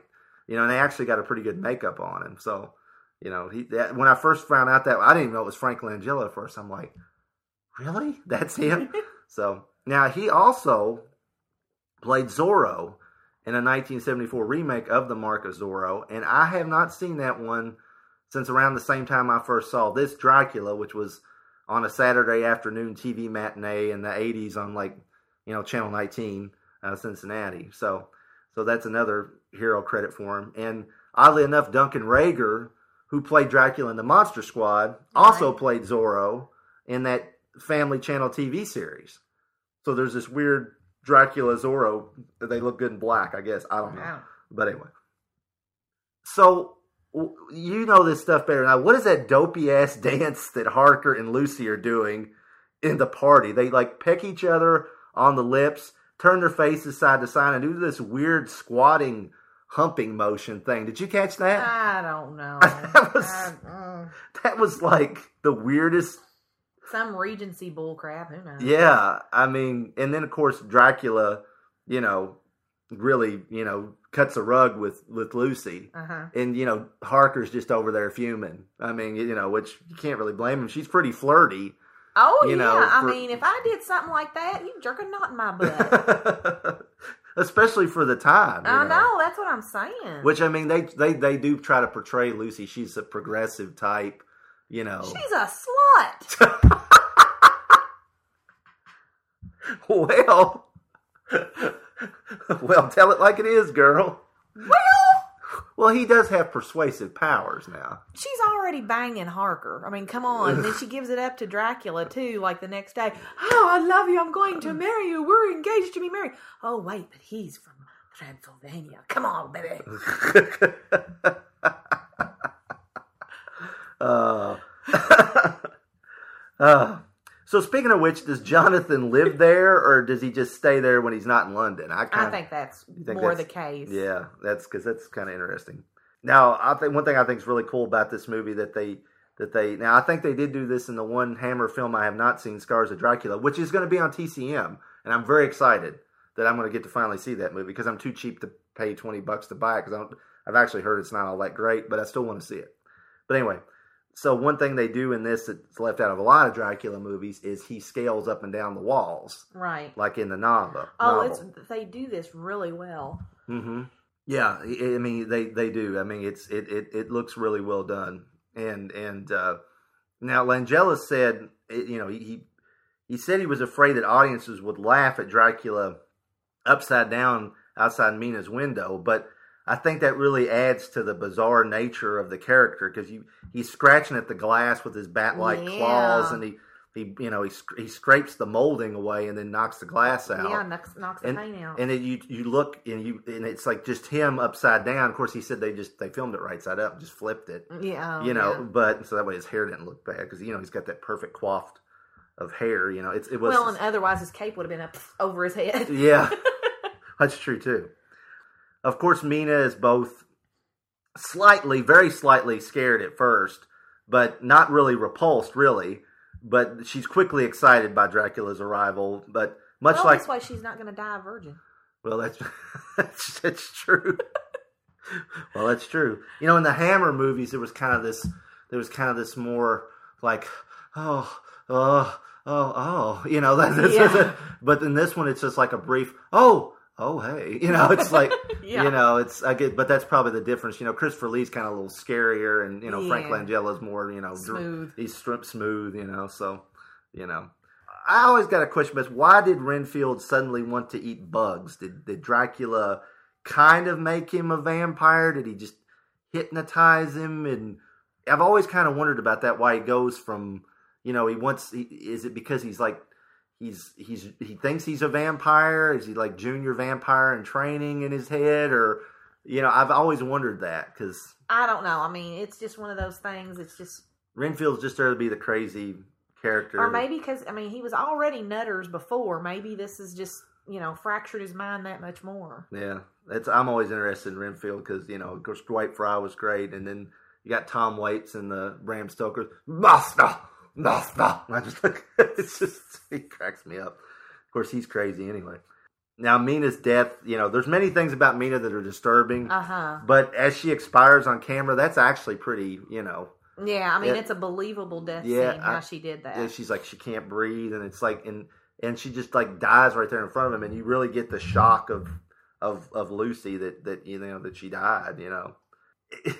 You know, and they actually got a pretty good makeup on him. So, you know, he. That, when I first found out that I didn't even know it was Frank Langella at first. I'm like, really? <laughs> That's him? <laughs> so now he also played Zorro in a 1974 remake of The Mark of Zorro, and I have not seen that one since around the same time I first saw this Dracula, which was on a Saturday afternoon TV matinee in the 80s on like you know Channel 19 out of Cincinnati. So so that's another hero credit for him. And oddly enough, Duncan Regehr, who played Dracula in the Monster Squad, also played Zorro in that Family Channel TV series. So there's this weird Dracula Zorro. They look good in black, I guess. I don't know. Wow. But anyway. So you know this stuff better now. What is that dopey ass <laughs> dance that Harker and Lucy are doing in the party? They like peck each other on the lips, turn their faces side to side, and do this weird squatting, humping motion thing. Did you catch that? I don't know. <laughs> that was I- uh, that was like the weirdest. some Regency bullcrap. Who knows? Yeah, I mean, and then of course Dracula, you know, really, you know, cuts a rug with with Lucy. Uh-huh. And you know, Harker's just over there fuming. I mean, you know, which you can't really blame him. She's pretty flirty. Oh You yeah. know, I for- mean, if I did something like that, you'd jerk a knot in my butt. <laughs> Especially for the time. I know. That's what I'm saying. Which I mean, they they they do try to portray Lucy. She's a progressive type, you know. She's a slut. <laughs> well, <laughs> well, tell it like it is, girl. Well, Well, he does have persuasive powers now. she's already banging Harker. I mean, come on. then she gives it up to Dracula too. Like the next day, oh, I love you. I'm going to marry you. We're engaged to be married. Oh wait, but he's from Transylvania. Come on, baby. <laughs> Uh, <laughs> uh, so speaking of which, does Jonathan live <laughs> there, or does he just stay there when he's not in London? I, I kinda, think that's think more the case. Yeah, that's because that's kind of interesting. Now, I think one thing I think is really cool about this movie that they that they now I think they did do this in the one Hammer film I have not seen, Scars of Dracula, which is going to be on TCM, and I'm very excited that I'm going to get to finally see that movie because I'm too cheap to pay twenty bucks to buy it because I've actually heard it's not all that great, but I still want to see it. But anyway, so one thing they do in this that's left out of a lot of Dracula movies is he scales up and down the walls, Right. like in the novel. Oh, novel. it's they do this really well. Mm-hmm. Yeah, I mean they they do. I mean it's it it, it looks really well done. And and uh, now Langella said, you know, he- he said he was afraid that audiences would laugh at Dracula upside down outside Mina's window, but I think that really adds to the bizarre nature of the character because you he's scratching at the glass with his bat-like Yeah. claws, and he he you know he he scrapes the molding away and then knocks the glass out Yeah, knocks, knocks the and, paint out. and then you you look and you and it's like just him upside down. Of course, he said they just they filmed it right side up, just flipped it. Mm, yeah, oh, you know, yeah. but so that way his hair didn't look bad because you know he's got that perfect coiffed of hair. You know, it's it was well, and otherwise his cape would have been up over his head. yeah, <laughs> that's true too. Of course, Mina is both slightly, very slightly scared at first, but not really repulsed, really. But she's quickly excited by Dracula's arrival. But much well, like that's why she's not going to die a virgin. Well, that's <laughs> that's, that's true. well, that's true. You know, in the Hammer movies, there was kind of this. There was kind of this more like, oh, oh, oh, oh. You know, <laughs> that, Yeah. but in this one, it's just like a brief. Oh, oh, hey. <laughs> You know, it's like. <laughs> Yeah. You know, it's I get, but that's probably the difference. You know, Christopher Lee's kind of a little scarier, and you know, Frank Langella's more, you know, dr- Smooth. He's stri- smooth, you know. So, you know, I always got a question, but why did Renfield suddenly want to eat bugs? Did, did Dracula kind of make him a vampire? Did he just hypnotize him? And I've always kind of wondered about that. Why he goes from, you know, he wants. He, is it because he's like he's he's he thinks he's a vampire? Is he like junior vampire in training in his head, or you know? I've always wondered that because I don't know. I mean, it's just one of those things. It's just, Renfield's just there to be the crazy character, or maybe because I mean, he was already nutters before. Maybe this is just you know fractured his mind that much more. Yeah, that's I'm always interested in Renfield because you know, of course, Dwight Frye was great, and then you got Tom Waits and the Bram Stoker, Master, Master. I just like <laughs> it's just he cracks me up. Of course, he's crazy anyway. Now, Mina's death, you know, there's many things about Mina that are disturbing, Uh huh. but as she expires on camera, that's actually pretty, you know. Yeah, I mean, Yeah. it's a believable death Yeah, scene how I- she did that. Yeah, she's like she can't breathe, and it's like and and she just like dies right there in front of him, and you really get the shock of of of Lucy that that you know that she died. You know, <laughs>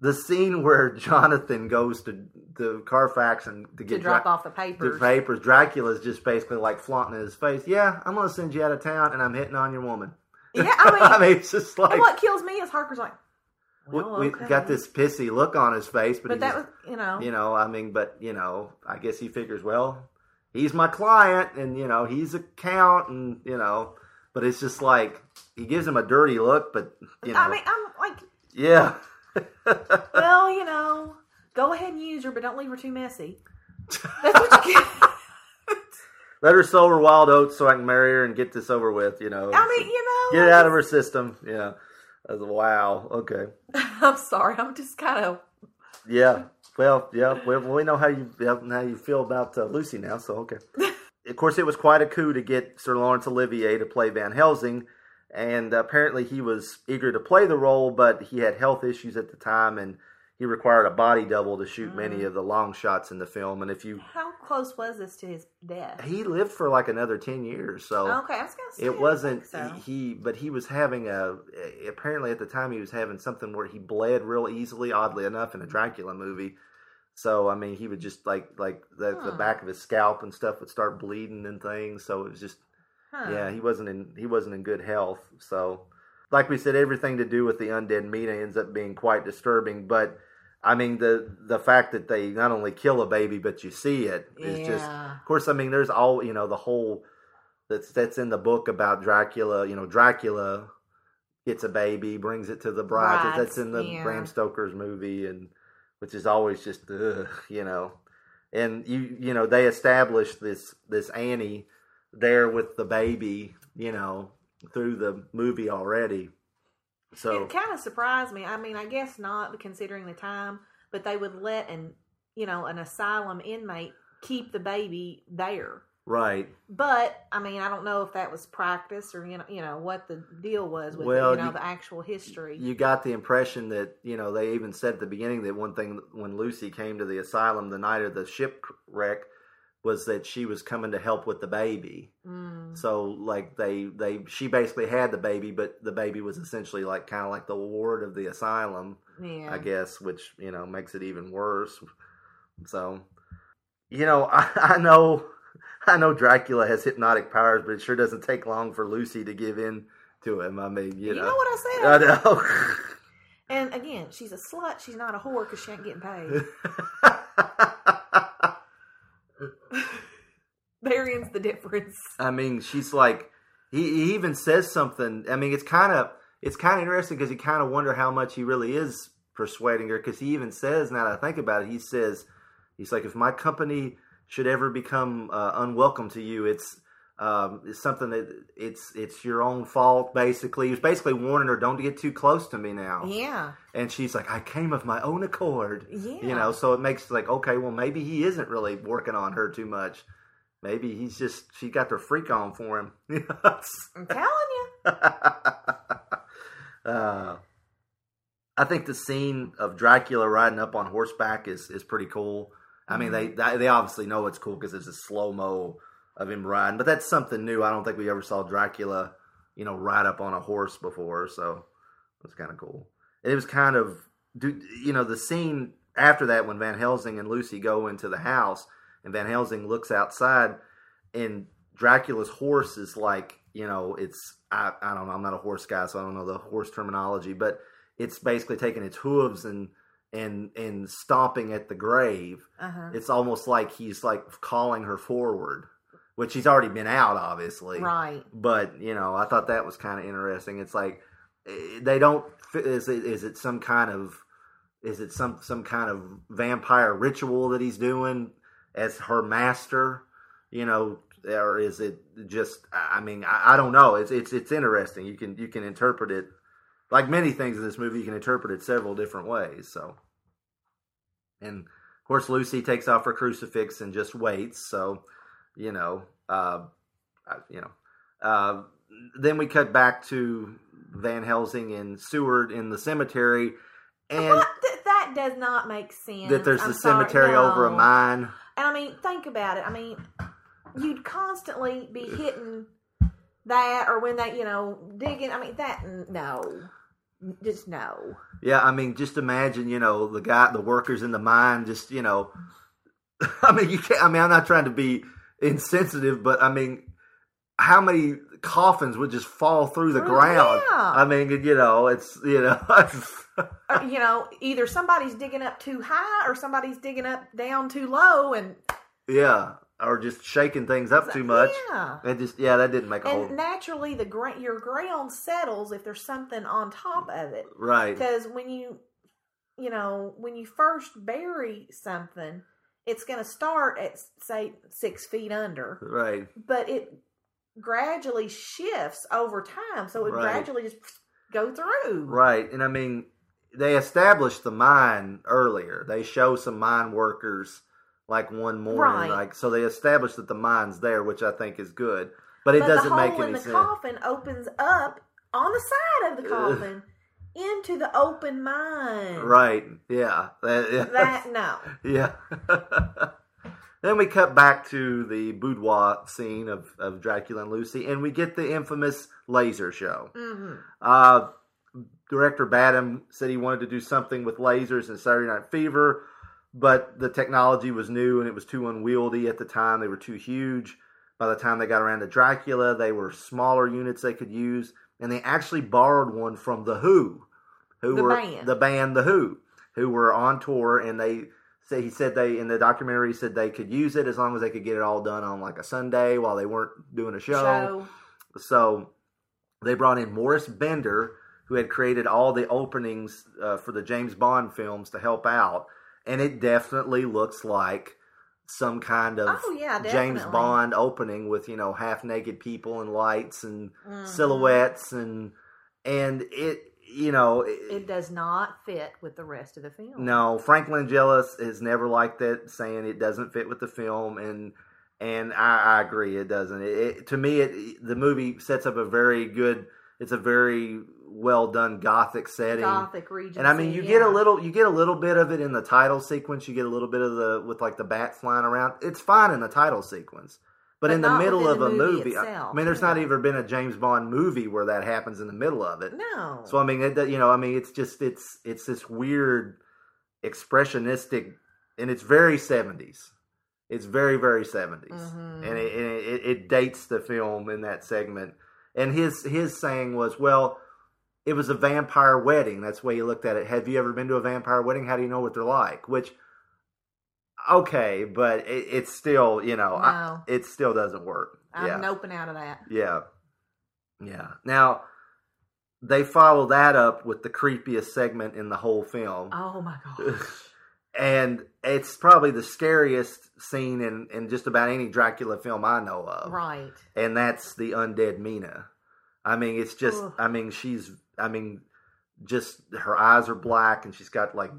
the scene where Jonathan goes to the Carfax and to To get drop Dra- off the papers. the papers. Dracula's just basically like flaunting in his face. Yeah, I'm gonna send you out of town, and I'm hitting on your woman. Yeah, <laughs> I mean, I mean, it's just like and what kills me is Harker's like, we, well, we okay. got this pissy look on his face, but, but that was, you know, you know, I mean, but you know, I guess he figures, well, he's my client, and you know, he's a count, and you know, but it's just like he gives him a dirty look, but you know, I mean, I'm like, yeah, well, you know, go ahead and use her, but don't leave her too messy. That's what you get. <laughs> let her sow her wild oats so I can marry her and get this over with. You know, I mean, you know, get it out of her system. Yeah, wow, okay, <laughs> I'm sorry, I'm just kind of yeah. Well, yeah, we, we know how you how you feel about uh, Lucy now, so okay. <laughs> of course, it was quite a coup to get Sir Laurence Olivier to play Van Helsing, and apparently he was eager to play the role, but he had health issues at the time, and he required a body double to shoot many mm. of the long shots in the film. And if you, how close was this to his death? he lived for like another ten years, so okay, I was gonna say it wasn't so. he, but he was having a. Apparently, at the time, he was having something where he bled real easily. Oddly enough, in a Dracula movie. So I mean, he would just like like the, the back of his scalp and stuff would start bleeding and things. So it was just Huh. yeah, he wasn't in he wasn't in good health. So like we said, everything to do with the undead meat ends up being quite disturbing. But I mean the the fact that they not only kill a baby but you see it is just of course I mean there's all you know the whole that's that's in the book about Dracula. You know Dracula gets a baby, brings it to the bride. That's in the yeah. Bram Stoker's movie, and which is always just ugh, you know. And you you know they established this this Annie there with the baby, you know, through the movie already. So It kind of surprised me. I mean, I guess not considering the time, but they would let an you know an asylum inmate keep the baby there. right, But I mean, I don't know if that was practice or you know you know what the deal was with Well, you know you- the actual history. you got the impression that you know they even said at the beginning that one thing when Lucy came to the asylum the night of the shipwreck was that she was coming to help with the baby. Mm. So like they they she basically had the baby, but the baby was essentially like kind of like the ward of the asylum, Yeah. I guess, which you know makes it even worse. So, you know, <laughs> I, I know I know Dracula has hypnotic powers, but it sure doesn't take long for Lucy to give in to him. I mean, you, You know, know what I said? I know. <laughs> And again, she's a slut. She's not a whore because she ain't getting paid. <laughs> <laughs> Therein the difference. I mean, she's like he, he even says something. I mean, it's kind of it's kind of interesting because you kind of wonder how much he really is persuading her. Because he even says, now that I think about it, he says he's like, if my company should ever become uh, unwelcome to you, it's um, it's something that it's it's your own fault. Basically, He's basically warning her, don't get too close to me now. Yeah. And she's like, I came of my own accord. Yeah. You know, so it makes like, okay, well, maybe he isn't really working on her too much. Maybe he's just she got their freak on for him. <laughs> I'm telling you. <laughs> uh, I think the scene of Dracula riding up on horseback is is pretty cool. I mean, they they obviously know it's cool because it's a slow mo of him riding, but that's something new. I don't think we ever saw Dracula, you know, ride up on a horse before, so it's kind of cool. It was kind of, you know, the scene after that when Van Helsing and Lucy go into the house, and Van Helsing looks outside, and Dracula's horse is like, you know, it's I, I don't know, I'm not a horse guy, so I don't know the horse terminology, but it's basically taking its hooves and and and stomping at the grave. Uh-huh. It's almost like he's like calling her forward, which he's already been out, obviously. Right. But you know, I thought that was kind of interesting. It's like eh, they don't. Is it is it some kind of is it some some kind of vampire ritual that he's doing as her master? You know, or is it just? I mean, I, I don't know. It's it's it's interesting. You can you can interpret it like many things in this movie. You can interpret it several different ways. So, and of course, Lucy takes off her crucifix and just waits. So, you know, uh, you know. Uh, then we cut back to Van Helsing and Seward in the cemetery, and? Th- that does not make sense. that there's I'm sorry, cemetery over a mine. And I mean, think about it. I mean, you'd constantly be hitting that or when they, you know, digging. I mean, that no, just no. Yeah, I mean, just imagine, you know, the guy, the workers in the mine, just you know, <laughs> I mean, you can't. I mean, I'm not trying to be insensitive, but I mean, how many coffins would just fall through the Oh, ground? yeah. I mean, you know, it's you know, <laughs> Or, uh, you know, either somebody's digging up too high or somebody's digging up down too low, and yeah, or just shaking things up too much. Yeah. It just yeah, that didn't make a and whole naturally the gra- your ground settles if there's something on top of it. right. Because when you, you know, when you first bury something, it's going to start at say six feet under, Right. but it gradually shifts over time, so it Right. gradually just go through. Right. And I mean, they established the mine earlier. They show some mine workers like one morning, Right. like so they established that the mine's there, which I think is good. But it but doesn't the make hole any in the coffin opens up on the side of the coffin into the open mine. Right. Yeah. That, yeah. That <laughs> no. yeah. <laughs> then we cut back to the boudoir scene of, of Dracula and Lucy, and we get the infamous laser show. hmm Uh, director Badham said he wanted to do something with lasers in Saturday Night Fever, but the technology was new and it was too unwieldy at the time. They were too huge. By the time they got around to Dracula, they were smaller units they could use, and they actually borrowed one from the Who, who The were band. the band The Who, who were on tour, and they say he said they in the documentary said they could use it as long as they could get it all done on like a Sunday while they weren't doing a Show. show. so they brought in Maurice Binder, who had created all the openings uh, for the James Bond films to help out, and it definitely looks like some kind of Oh, yeah, James. Bond opening with you know half naked people and lights and Mhm. silhouettes and and it you know it, It does not fit with the rest of the film. no, Frank Langella has never liked that, saying it doesn't fit with the film, and and I, I agree, it doesn't. It, it, to me, it the movie sets up a very good. It's a very well done gothic setting. Gothic Regency. And I mean, you get a little, you get a little bit of it in the title sequence. You get a little bit of the with like the bats flying around. It's fine in the title sequence, but, But in the middle of within a movie movie, I- itself, I mean, there's not even been a James Bond movie where that happens in the middle of it. No. So I mean, it, you know, I mean, it's just it's it's this weird expressionistic, and it's very seventies. It's very very 70s Mhm. and, it, it, it dates the film in that segment. And his his saying was, well, it was a vampire wedding. That's the way he looked at it. Have you ever been to a vampire wedding? How do you know what they're like? Which, okay, but it, it's still, you know, I- it still doesn't work. I'm yeah. noping out of that. Yeah. Yeah. Now, they follow that up with the creepiest segment in the whole film. Oh my <laughs> gosh. and it's probably the scariest scene in, in just about any Dracula film I know of. Right. And that's the undead Mina. I mean, it's just, Ugh. I mean, she's, I mean, just her eyes are black and she's got like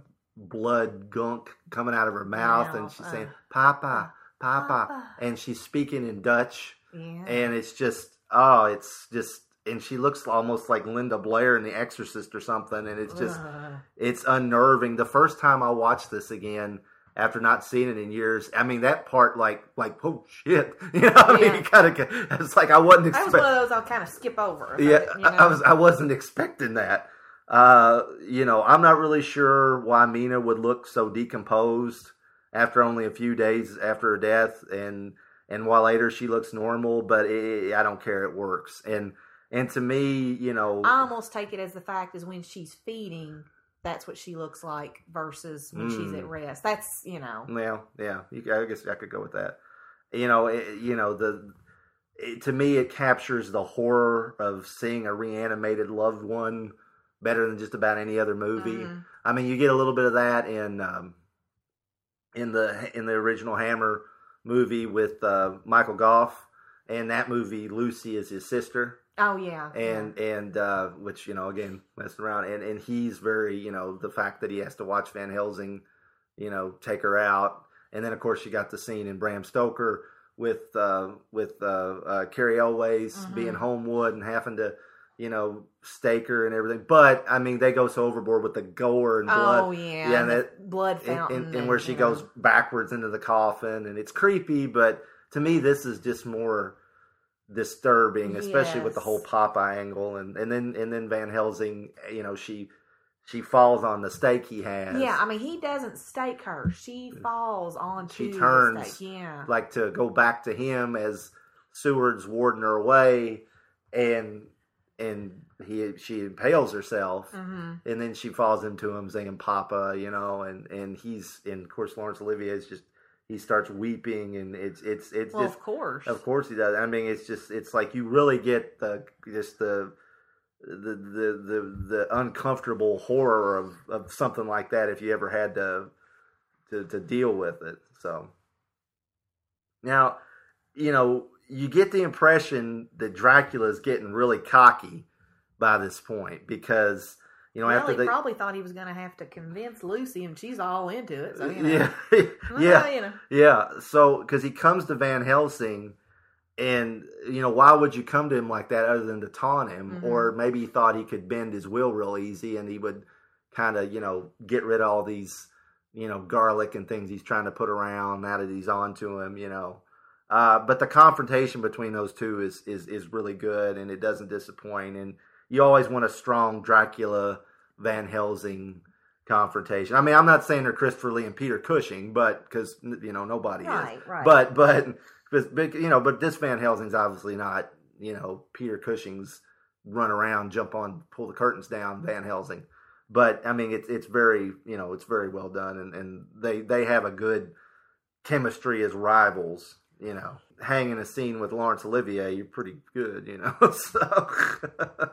blood gunk coming out of her mouth and she's uh, saying, Papa, Papa. Papa. And she's speaking in Dutch Yeah. and it's just oh it's just and she looks almost like linda blair in the exorcist or something and it's just Ugh. it's unnerving the first time i watched this again after not seeing it in years i mean that part like like oh shit <laughs> you know i mean Yeah. you kind of it's like i wasn't that was expecting one of those I'll kind of skip over. yeah, didn't, you I- I was I wasn't expecting that. Uh, you know, I'm not really sure why Mina would look so decomposed after only a few days after her death, and and while later she looks normal, but it, I don't care. It works, and and to me, you know, I almost take it as the fact is when she's feeding, that's what she looks like versus when she's Mm. at rest. That's you know. Well, yeah, you, I guess I could go with that. You know, it, you know the. It, to me, it captures the horror of seeing a reanimated loved one better than just about any other movie. Mhm. I mean, you get a little bit of that in um, in the in the original Hammer movie with uh, Michael Gough, and that movie Lucy is his sister Oh yeah. and and uh, which you know again messing around and and he's very you know the fact that he has to watch Van Helsing, you know, take her out, and then of course you got the scene in Bram Stoker with uh, with uh, uh, Cary Elwes Mhm. being Holmwood and having to you know stake her and everything, but I mean they go so overboard with the gore and oh, blood, Oh yeah. yeah, and and that blood fountain. and, and where she know. goes backwards into the coffin and it's creepy but to me this is just more disturbing, especially with the whole Popeye angle, and and then and then Van Helsing, you know, she she falls on the stake he has. Yeah, I mean, he doesn't stake her. She mm. falls onto she the turns. Yeah. like to go back to him as Seward's warding her away, and and he she impales herself, Mhm. and then she falls into him saying "Papa," you know, and and he's and of course Laurence Olivier is just he starts weeping, and it's it's it's Well, just of course. of course he does. I mean, it's just it's like you really get the just the. The, the the the uncomfortable horror of, of something like that if you ever had to to to deal with it. So now, you know, you get the impression that Dracula's getting really cocky by this point because you know well, after he they probably thought he was going to have to convince Lucy, and she's all into it. So you know. yeah <laughs> Well, <laughs> yeah you know. yeah so because he comes to Van Helsing and you know why would you come to him like that other than to taunt him Mhm. or maybe he thought he could bend his will real easy and he would kind of you know get rid of all these you know garlic and things he's trying to put around now that he's onto him you know uh, but the confrontation between those two is, is is really good and it doesn't disappoint and you always want a strong Dracula Van Helsing confrontation. I mean, I'm not saying they're Christopher Lee and Peter Cushing, but because you know nobody Right, is. right. But but but you know, but this Van Helsing's obviously not you know Peter Cushing's run around, jump on, pull the curtains down Van Helsing. But I mean, it's it's very you know it's very well done, and and they they have a good chemistry as rivals. You know, hanging a scene with Laurence Olivier, you're pretty good. You know, <laughs> so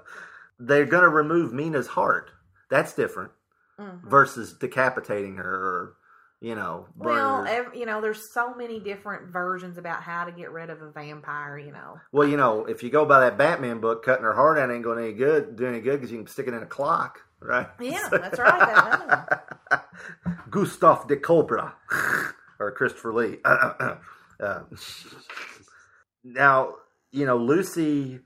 they're going to remove Mina's heart. That's different Mhm. versus decapitating her or you know Well, you know, there's so many different versions about how to get rid of a vampire. You know, Well, you know, if you go by that Batman book, cutting her heart out ain't going any good, do any good because you can stick it in a clock, right? yeah, <laughs> that's right. That, Gustav de Cobra <laughs> or Christopher Lee. <clears throat> Uh, now, you know, Lucy,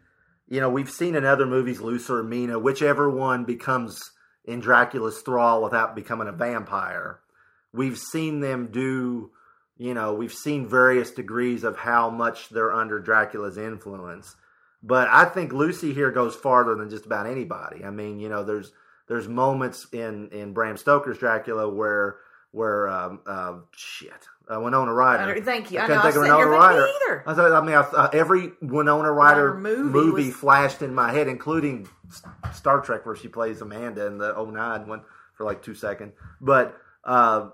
you know, we've seen in other movies Lucy or Mina, whichever one becomes in Dracula's thrall without becoming a vampire. We've seen them do, you know, we've seen various degrees of how much they're under Dracula's influence. But I think Lucy here goes farther than just about anybody. I mean, you know, there's there's moments in in Bram Stoker's Dracula where where um, uh, shit uh, Winona Ryder. Thank you. I couldn't know, I think of Winona Ryder. either. I, thought, I mean, I, uh, every Winona Ryder movie movie, was- flashed in my head, including Star Trek, where she plays Amanda in the 09 one for like two seconds. But uh,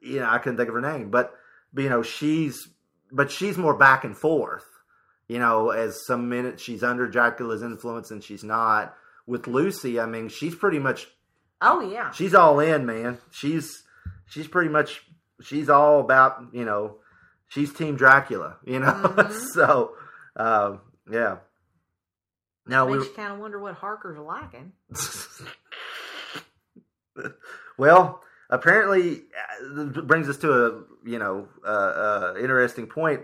you know, I couldn't think of her name. But, but you know, she's but she's more back and forth. You know, as some minutes she's under Dracula's influence and she's not. With Lucy, I mean, she's pretty much oh yeah, she's all in, man. She's she's pretty much she's all about you know she's Team Dracula, you know. <laughs> Mm-hmm. so um, yeah. Now we makes you kind of wonder what Harker's lacking. <laughs> well apparently brings us to a you know uh, uh, interesting point.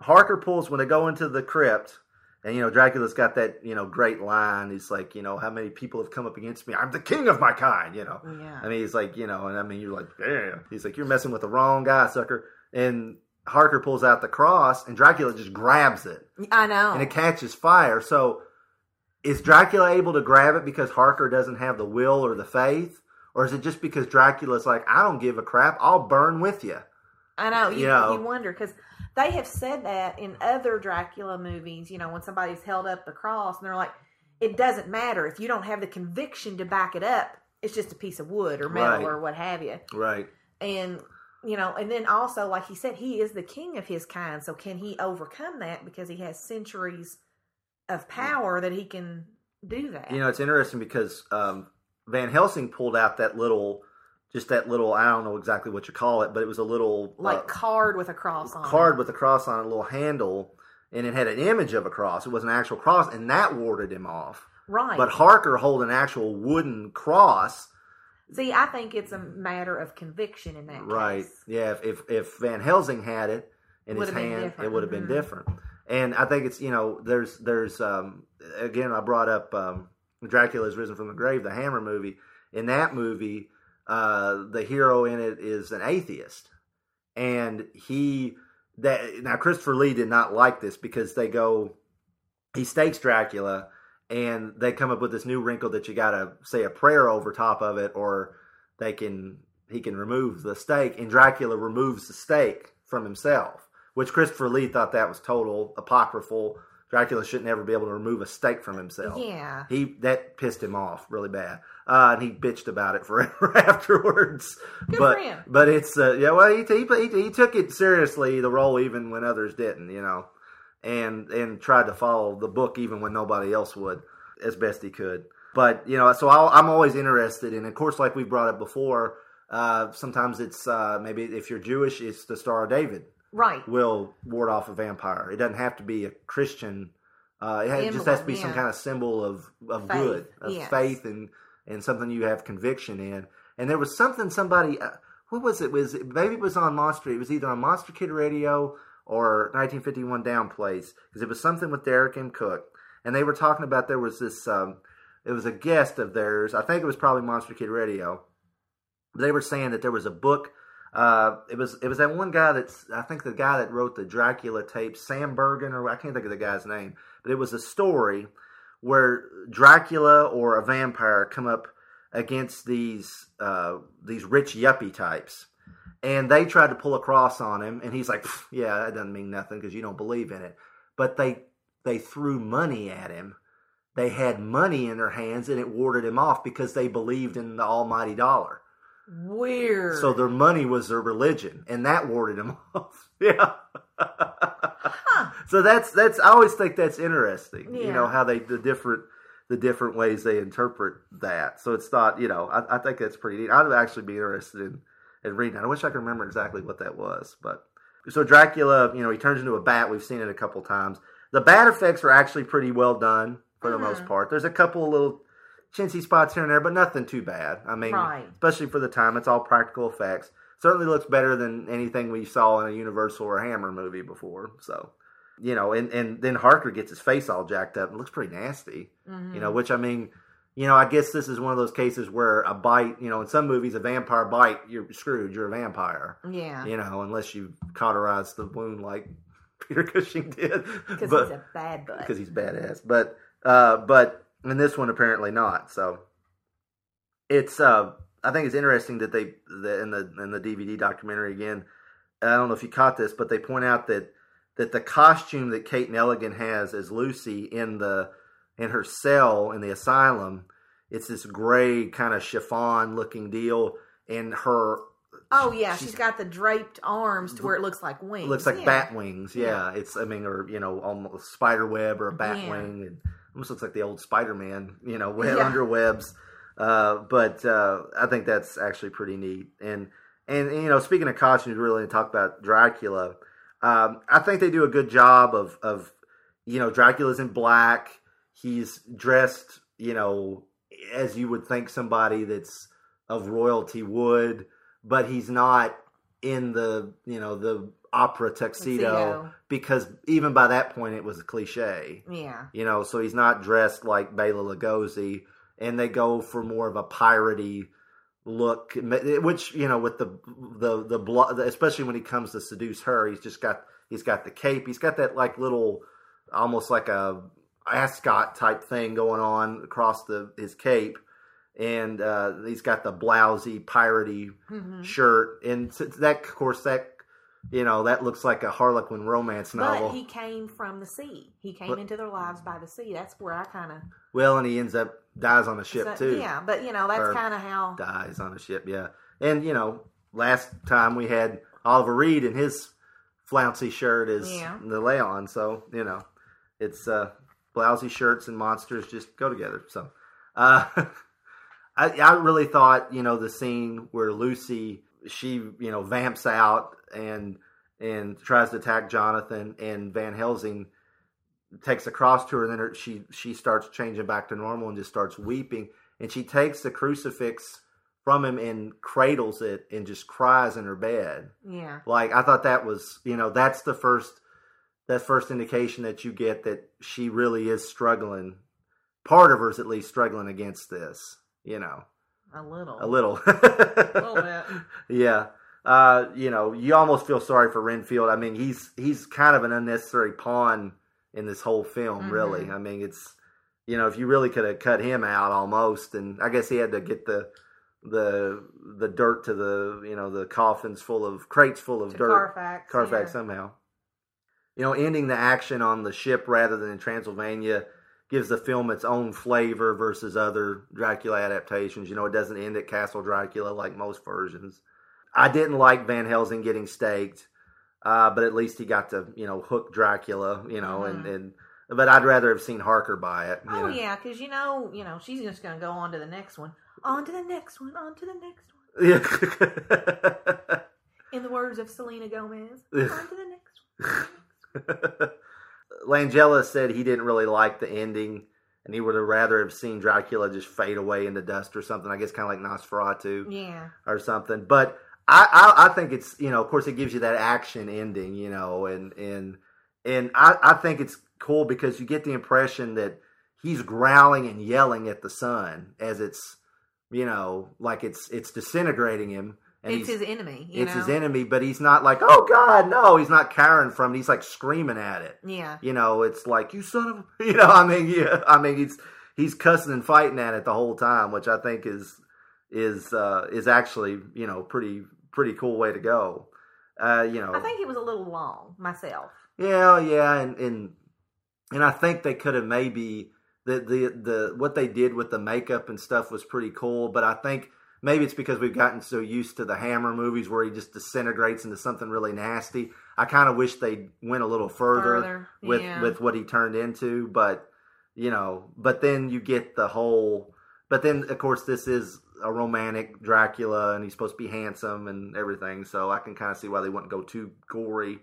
Harker pulls when they go into the crypt. And you know Dracula's got that you know great line. He's like, you know, how many people have come up against me? I'm the king of my kind. You know, Yeah. I mean, he's like, you know, and I mean, you're like, damn. He's like, you're messing with the wrong guy, sucker. And Harker pulls out the cross, and Dracula just grabs it, I know. and it catches fire. So, is Dracula able to grab it because Harker doesn't have the will or the faith, or is it just because Dracula's like, I don't give a crap, I'll burn with you? I know. You, You know. you wonder because they have said that in other Dracula movies. You know, when somebody's held up the cross and they're like, it doesn't matter if you don't have the conviction to back it up. It's just a piece of wood or metal Right. or what have you. Right. And you know, and then also, like he said, he is the king of his kind. So can he overcome that because he has centuries of power that he can do that? You know, it's interesting because um, Van Helsing pulled out that little, just that little, I don't know exactly what you call it, but it was a little like uh, card with a cross on. it. card with a cross on a little handle, and it had an image of a cross. It was an actual cross, and that warded him off. Right. But Harker hold an actual wooden cross. See, I think it's a matter of conviction in that Right. case. Yeah. If, if if Van Helsing had it in his Would've been hand, different. it would have been Mhm. different. And I think it's you know there's there's um again I brought up um, Dracula has risen from the grave, the Hammer movie. In that movie, uh, the hero in it is an atheist, and he that now Christopher Lee did not like this because they go he stakes Dracula, and they come up with this new wrinkle that you got to say a prayer over top of it, or they can he can remove the stake, and Dracula removes the stake from himself, which Christopher Lee thought that was total apocryphal. Dracula shouldn't ever be able to remove a stake from himself. Yeah. He that pissed him off really bad, uh, and he bitched about it <laughs> forever afterwards. Good but for him. but it's uh, yeah, well he, he he he took it seriously the role even when others didn't, you know, and and tried to follow the book even when nobody else would, as best he could. But you know, so I'll, I'm always interested, and of course, like we brought up before, uh, sometimes it's uh, maybe if you're Jewish, it's the Star of David Right. will ward off a vampire. It doesn't have to be a Christian. Uh, it ha- just has to be Emblem, some kind of symbol of, of Faith, good, of yes. faith, and and something you have conviction in. And there was something somebody, uh, what was it? Was it, maybe it was on Monster? It was either on Monster Kid Radio or 1951 Downplays because it was something with Derek and Cook, and they were talking about there was this. Um, it was a guest of theirs. I think it was probably Monster Kid Radio. They were saying that there was a book. Uh, it was it was that one guy that's I think the guy that wrote the Dracula tapes, Sam Bergen, or I can't think of the guy's name, but it was a story where Dracula or a vampire come up against these uh, these rich yuppie types, and they tried to pull a cross on him, and he's like, "Yeah, that doesn't mean nothing because you don't believe in it." But they they threw money at him. They had money in their hands, and it warded him off because they believed in the almighty dollar. Weird. So their money was their religion, and that warded them <laughs> off. yeah. So that's that's I always think that's interesting. You know how they the different the different ways they interpret that. So it's not you know I, I think that's pretty neat. I'd actually be interested in in reading. that. I wish I could remember exactly what that was, but so Dracula, you know, he turns into a bat. We've seen it a couple times. The bat effects are actually pretty well done for the mm-hmm. most part. There's a couple of little chintzy spots here and there, but nothing too bad. I mean, Right. especially for the time, it's all practical effects. Certainly looks better than anything we saw in a Universal or Hammer movie before. So, you know, and, and then Harker gets his face all jacked up and looks pretty nasty. You know, which I mean, you know, I guess this is one of those cases where a bite, you know, in some movies, a vampire bite, you're screwed. You're a vampire. Yeah. You know, unless you cauterize the wound like <laughs> Peter Cushing did. <laughs> Because he's a bad butt. because he's badass. But uh, but in this one apparently not. So it's uh, I think it's interesting that they that in the in the DVD documentary again. I don't know if you caught this, but they point out that that the costume that Kate Nelligan has as Lucy in the in her cell in the asylum, it's this gray kind of chiffon looking deal, and her Oh yeah, she's got the draped arms to where it looks like wings. Looks like yeah. bat wings. Yeah. it's I mean, or you know, almost spider web or a bat Yeah. wing, and almost looks like the old Spider Man. You know, web, Yeah. under webs. Uh, but uh, I think that's actually pretty neat. And and you know, speaking of costumes, really to talk about Dracula. Um, I think they do a good job of of you know, Dracula's in black. He's dressed, you know, as you would think somebody that's of royalty would, but he's not in the you know the opera tuxedo, Tuxedo. because even by that point it was a cliche. Yeah. You know, so he's not dressed like Bela Lugosi, and they go for more of a piratey look, which you know, with the the the blood, especially when he comes to seduce her, he's just got he's got the cape, he's got that like little, almost like a ascot type thing going on across the his cape, and uh, he's got the blousy piratey Mhm. shirt, and that of course that. You know that looks like a Harlequin romance novel. But he came from the sea. He came But- into their lives by the sea. That's where I kind of Well, and he ends up dies on a ship too. Yeah, but you know that's kind of how. dies on a ship. Yeah, and you know, last time we had Oliver Reed in his flouncy shirt as Yeah. the Leon. So you know, it's uh, blousy shirts and monsters just go together. So, uh, <laughs> I, I really thought you know the scene where Lucy she you know vamps out and and tries to attack Jonathan and Van Helsing takes a cross to her and then her, she she starts changing back to normal and just starts weeping. And she takes the crucifix from him and cradles it and just cries in her bed. Yeah. like i thought that was you know that's the first that first indication that you get that she really is struggling. Part of her's at least struggling against this you know A little. a little A little bit. <laughs> yeah uh, you know, you almost feel sorry for Renfield. I mean, he's he's kind of an unnecessary pawn in this whole film. Mhm. Really, I mean, it's you know, if you really could have cut him out almost, and I guess he had to get the the the dirt to the you know the coffins full of crates full of To dirt Carfax, Carfax yeah. somehow. You know, ending the action on the ship rather than in Transylvania gives the film its own flavor versus other Dracula adaptations. You know, it doesn't end at Castle Dracula like most versions. I didn't like Van Helsing getting staked, uh, but at least he got to you know hook Dracula. You know, and and but I'd rather have seen Harker by it. Mm-hmm. Oh know. yeah, because you know, you know, she's just gonna go on to the next one, on to the next one, on to the next one. Yeah. <laughs> In the words of Selena Gomez, on to the next <laughs> Langella said he didn't really like the ending, and he would have rather have seen Dracula just fade away into dust or something. I guess kind of like Nosferatu, Yeah. or something. But I, I, I think it's you know, of course, it gives you that action ending, you know, and and and I, I think it's cool because you get the impression that he's growling and yelling at the sun as it's you know like it's it's disintegrating him. And it's his enemy. You it's know? his enemy, but he's not like, oh God, no, he's not cowering from it. He's like screaming at it. Yeah. You know, it's like you son of, a-" <laughs> you know, I mean, yeah, I mean, he's he's cussing and fighting at it the whole time, which I think is is uh, is actually you know pretty pretty cool way to go. Uh, you know, I think it was a little long myself. yeah, yeah, and and and I think they could have maybe the the the what they did with the makeup and stuff was pretty cool, but I think maybe it's because we've gotten so used to the Hammer movies where he just disintegrates into something really nasty. I kind of wish they went a little further, Further, with yeah. with what he turned into, but you know, but then you get the whole. But then, of course, this is a romantic Dracula, and he's supposed to be handsome and everything. So I can kind of see why they wouldn't go too gory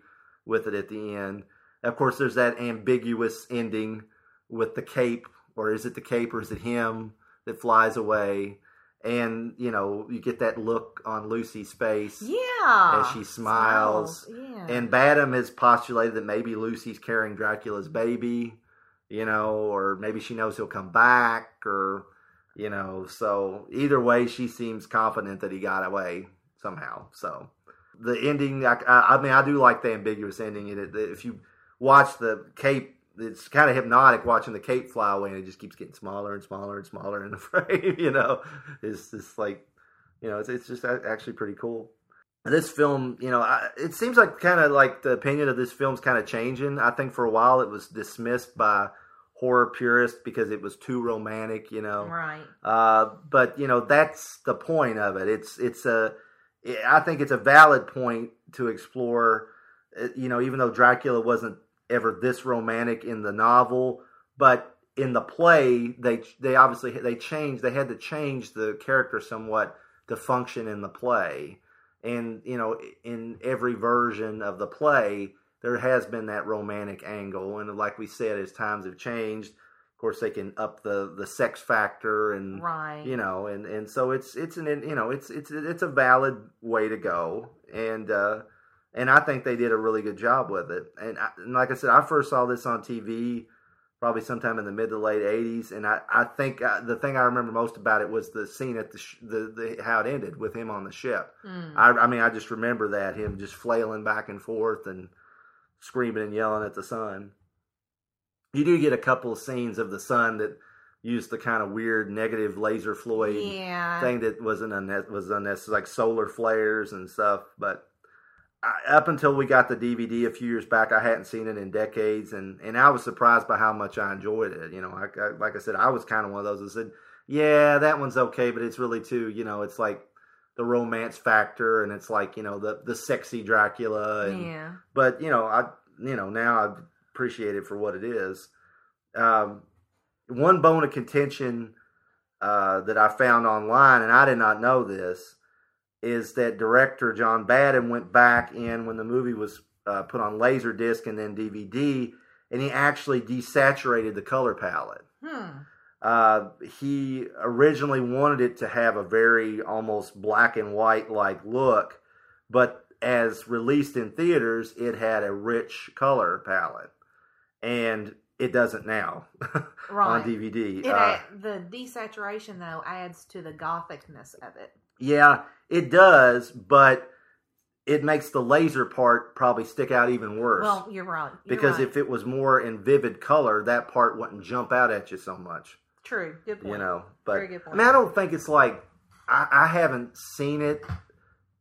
with it at the end. Of course, there's that ambiguous ending with the cape, or is it the cape, or is it him that flies away? And you know, you get that look on Lucy's face Yeah. as she smiles. Yeah. And Badham has postulated that maybe Lucy's carrying Dracula's baby, you know, or maybe she knows he'll come back, or you know. So either way, she seems confident that he got away somehow. So the ending, I, I, I mean, I do like the ambiguous ending. If you watch the cape, it's kind of hypnotic watching the cape fly away, and it just keeps getting smaller and smaller and smaller in the <laughs> frame. You know, it's just like, you know, it's it's just actually pretty cool. This film, you know, I, it seems like kind of like the opinion of this film's kind of changing. I think for a while it was dismissed by horror purists because it was too romantic, you know. Right. Uh, but you know that's the point of it. It's it's a I think it's a valid point to explore. uh, You know, even though Dracula wasn't ever this romantic in the novel, but in the play they they obviously they changed. They had to change the character somewhat to function in the play. And you know, in every version of the play, there has been that romantic angle. And like we said, as times have changed, of course they can up the the sex factor and Right. you know and and so it's it's an you know it's it's it's a valid way to go and uh and i think they did a really good job with it and, I, and like i said i first saw this on tv probably sometime in the mid to late 80s and i i think uh, the thing i remember most about it was the scene at the, sh- the the how it ended with him on the ship Mm. I, I mean i just remember that him just flailing back and forth and screaming and yelling at the sun you do get a couple of scenes of the sun that used the kind of weird negative laser Floyd Yeah. thing that wasn't unne- was unnecessary, like solar flares and stuff. But I, up until we got the DVD a few years back, I hadn't seen it in decades, and and I was surprised by how much I enjoyed it. You know, I, I, like I said, I was kind of one of those that said, "Yeah, that one's okay," but it's really too, you know, it's like the romance factor, and it's like you know the the sexy Dracula, and Yeah. but you know, I you know now I appreciate it for what it is. Um, one bone of contention uh, that I found online, and I did not know this, is that director John Badham went back in when the movie was uh, put on Laserdisc and then DVD, and he actually desaturated the color palette. Hmm. Uh, he originally wanted it to have a very almost black and white like look, but as released in theaters, it had a rich color palette, and it doesn't now <laughs> on DVD. It Uh, the desaturation though adds to the gothicness of it. yeah, it does, but it makes the laser part probably stick out even worse. Well, you're right. You're because right. if it was more in vivid color, that part wouldn't jump out at you so much. true, good point. You know, but Very good I mean, I don't think it's like I, I haven't seen it.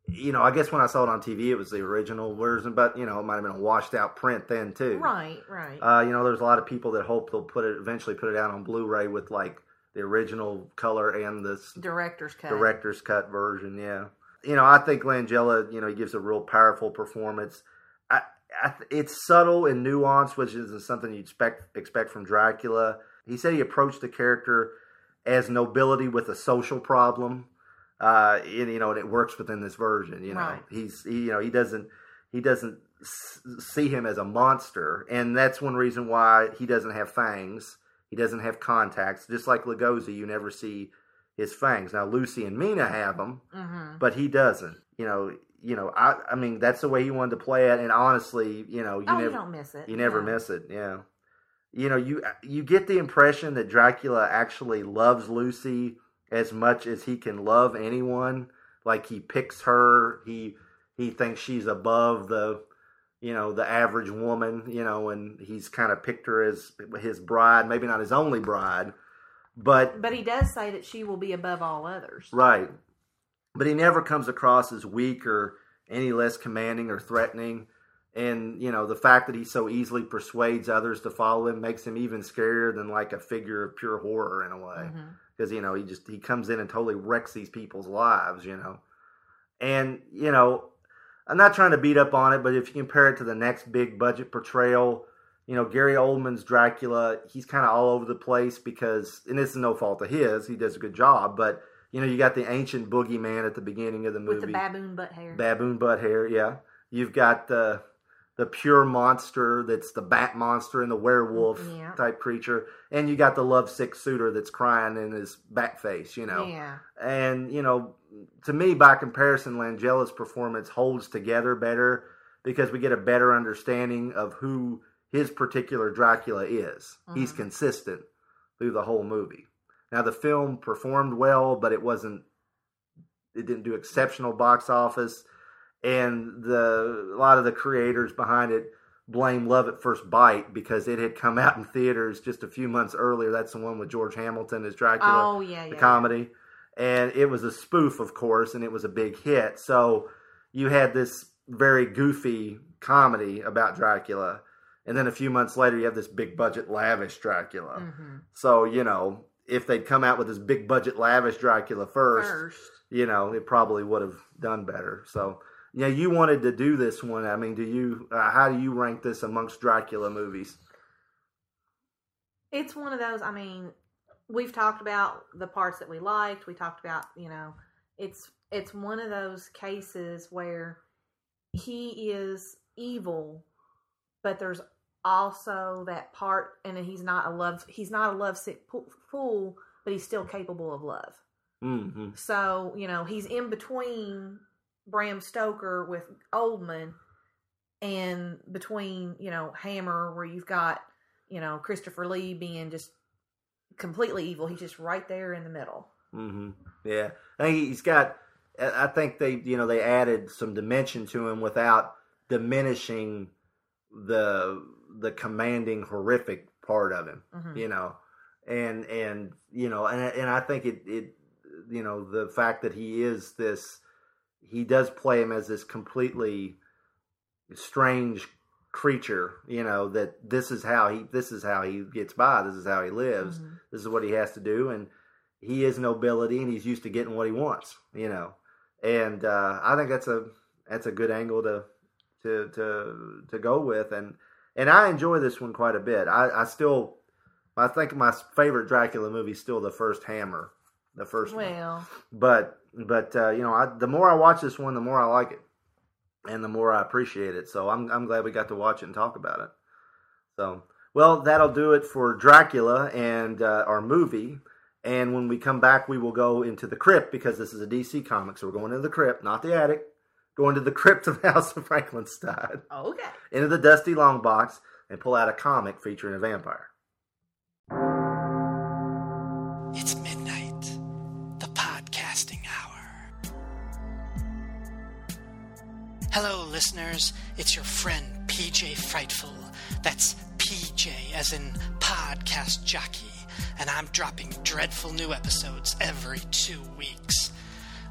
You know, I guess when I saw it on TV, it was the original version, but you know, it might have been a washed out print then too. Right, right. Uh, you know, there's a lot of people that hope they'll put it eventually put it out on Blu-ray with like the original color and the Director's cut. director's cut version. Yeah, you know, I think Langella, you know, he gives a real powerful performance. I, I, it's subtle and nuanced, which isn't something you'd expect expect from Dracula. He said he approached the character as nobility with a social problem. Uh, and, you know, and it works within this version. You know, Right. he's he, you know he doesn't he doesn't s- see him as a monster, and that's one reason why he doesn't have fangs. He doesn't have contacts, just like Lugosi. You never see his fangs. Now Lucy and Mina have them, Mhm. but he doesn't. You know, you know. I I mean, that's the way he wanted to play it, and honestly, you know, you Oh, you never don't miss it. You never No. miss it. Yeah. You know, you you get the impression that Dracula actually loves Lucy as much as he can love anyone. Like he picks her. He he thinks she's above the you know the average woman. You know, and he's kind of picked her as his bride. Maybe not his only bride, but But he does say that she will be above all others. Right. But he never comes across as weak or any less commanding or threatening. And, you know, the fact that he so easily persuades others to follow him makes him even scarier than like a figure of pure horror in a way. Mm-hmm. Because, you know, he just, he comes in and totally wrecks these people's lives, you know. And, you know, I'm not trying to beat up on it, but if you compare it to the next big budget portrayal, you know, Gary Oldman's Dracula, he's kind of all over the place because, and this is no fault of his, he does a good job, but, you know, you got the ancient boogeyman at the beginning of the movie. With the baboon butt hair. Baboon butt hair, yeah. You've got the the pure monster that's the bat monster and the werewolf Yeah. type creature, and you got the lovesick suitor that's crying in his bat face, you know. Yeah. And you know, to me, by comparison, Langella's performance holds together better because we get a better understanding of who his particular Dracula is. He's mm-hmm. consistent through the whole movie. Now, the film performed well, but it wasn't. It didn't do exceptional box office, and the a lot of the creators behind it blame Love at First Bite because it had come out in theaters just a few months earlier. That's the one with George Hamilton as Dracula Oh, yeah, the yeah, comedy. And it was a spoof, of course, and it was a big hit. So you had this very goofy comedy about Dracula, and then a few months later, you have this big budget, lavish Dracula. Mm-hmm. So you know, if they'd come out with this big budget, lavish Dracula first, First. you know, it probably would have done better. So. Yeah, you wanted to do this one. I mean, do you? Uh, how do you rank this amongst Dracula movies? It's one of those. I mean, we've talked about the parts that we liked. We talked about, you know, it's it's one of those cases where he is evil, but there's also that part, and he's not a love. He's not a lovesick fool, but he's still capable of love. Mm-hmm. So you know, he's in between Bram Stoker with Oldman, and between you know Hammer, where you've got you know Christopher Lee being just completely evil. He's just right there in the middle. Mm-hmm. Yeah, I think he's got. I think they, you know, they added some dimension to him without diminishing the the commanding, horrific part of him. Mhm. You know, and and you know, and and I think it it you know the fact that he is this, he does play him as this completely strange creature you know that this is how he this is how he gets by this is how he lives Mhm. this is what he has to do and he is nobility and he's used to getting what he wants you know. And uh i think that's a that's a good angle to to to to go with and and i enjoy this one quite a bit. I i still i think my favorite dracula movie is still the first hammer the first one. Well, but but uh, you know, I, the more I watch this one, the more I like it, and the more I appreciate it. So I'm I'm glad we got to watch it and talk about it. So well, that'll do it for Dracula and uh, our movie. And when we come back, we will go into the crypt because this is a DC comic. So we're going into the crypt, not the attic. Going to the crypt of the <laughs> House of Frankenstein, okay. into the dusty long box, and pull out a comic featuring a vampire. Listeners. It's your friend PJ Frightful. That's PJ as in podcast jockey. And I'm dropping dreadful new episodes every two weeks.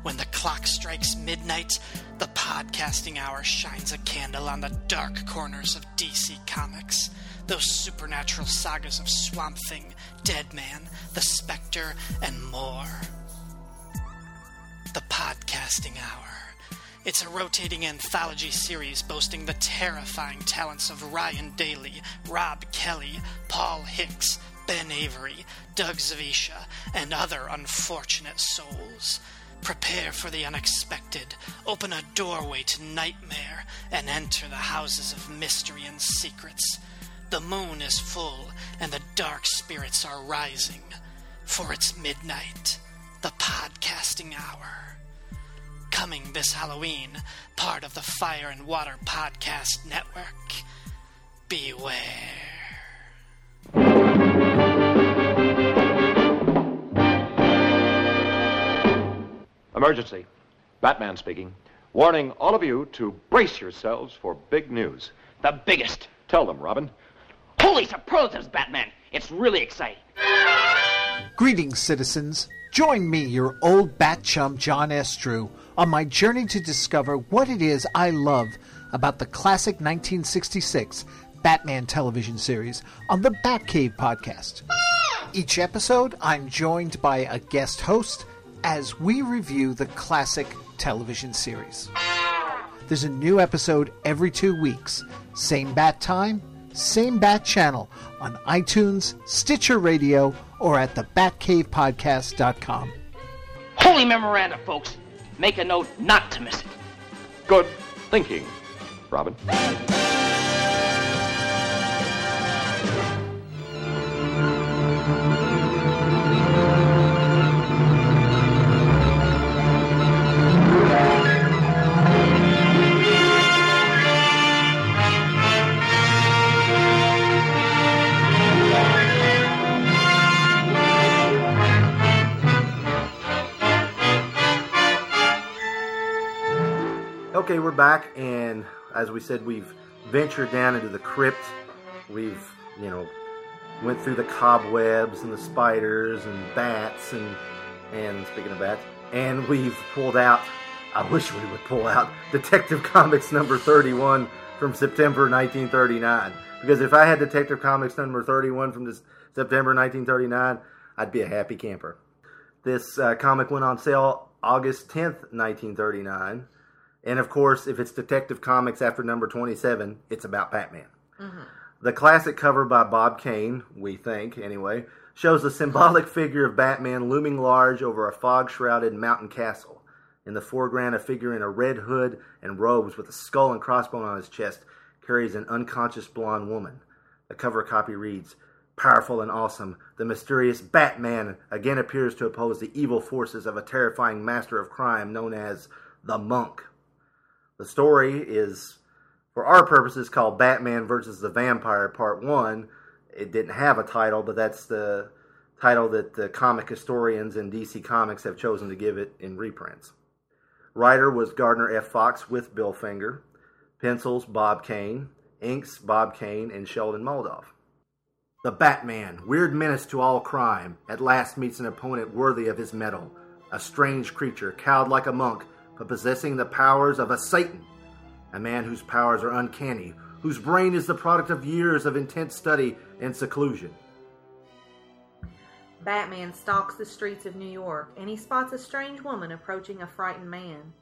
When the clock strikes midnight, the podcasting hour shines a candle on the dark corners of DC Comics. Those supernatural sagas of Swamp Thing, Deadman, The Spectre, and more. The Podcasting Hour. It's a rotating anthology series boasting the terrifying talents of Ryan Daly, Rob Kelly, Paul Hicks, Ben Avery, Doug Zawisza, and other unfortunate souls. Prepare for the unexpected, open a doorway to nightmare, and enter the houses of mystery and secrets. The moon is full, and the dark spirits are rising. For it's midnight, the podcasting hour. Coming this Halloween, part of the Fire and Water Podcast Network. Beware. Emergency. Batman speaking. Warning all of you to brace yourselves for big news. The biggest. Tell them, Robin. Holy superlatives, Batman! It's really exciting. Greetings, citizens. Join me, your old bat chum, John S. Drew, on my journey to discover what it is I love about the classic 1966 Batman television series on the Batcave podcast. Each episode, I'm joined by a guest host as we review the classic television series. There's a new episode every two weeks. Same bat time, same bat channel on iTunes, Stitcher Radio, or at the batcavepodcast.com. Holy memoranda, folks. Make a note not to miss it. Good thinking, Robin. Okay, we're back, and as we said, we've ventured down into the crypt. We've, you know, went through the cobwebs and the spiders and bats and and speaking of bats, and we've pulled out. I wish we would pull out Detective Comics number thirty-one from September 1939. Because if I had Detective Comics number 31 from this September 1939, I'd be a happy camper. This uh, comic went on sale August 10th, 1939. And of course, if it's Detective Comics after number 27, it's about Batman. Mm-hmm. The classic cover by Bob Kane, we think anyway, shows the symbolic <laughs> figure of Batman looming large over a fog shrouded mountain castle. In the foreground, a figure in a red hood and robes with a skull and crossbone on his chest carries an unconscious blonde woman. The cover copy reads Powerful and awesome, the mysterious Batman again appears to oppose the evil forces of a terrifying master of crime known as the Monk. The story is, for our purposes, called Batman versus the Vampire Part 1. It didn't have a title, but that's the title that the comic historians and DC Comics have chosen to give it in reprints. Writer was Gardner F. Fox with Bill Finger. Pencils, Bob Kane. Inks, Bob Kane and Sheldon Moldoff. The Batman, weird menace to all crime, at last meets an opponent worthy of his mettle. A strange creature, cowed like a monk, but possessing the powers of a Satan. A man whose powers are uncanny, whose brain is the product of years of intense study and seclusion. Batman stalks the streets of New York and he spots a strange woman approaching a frightened man.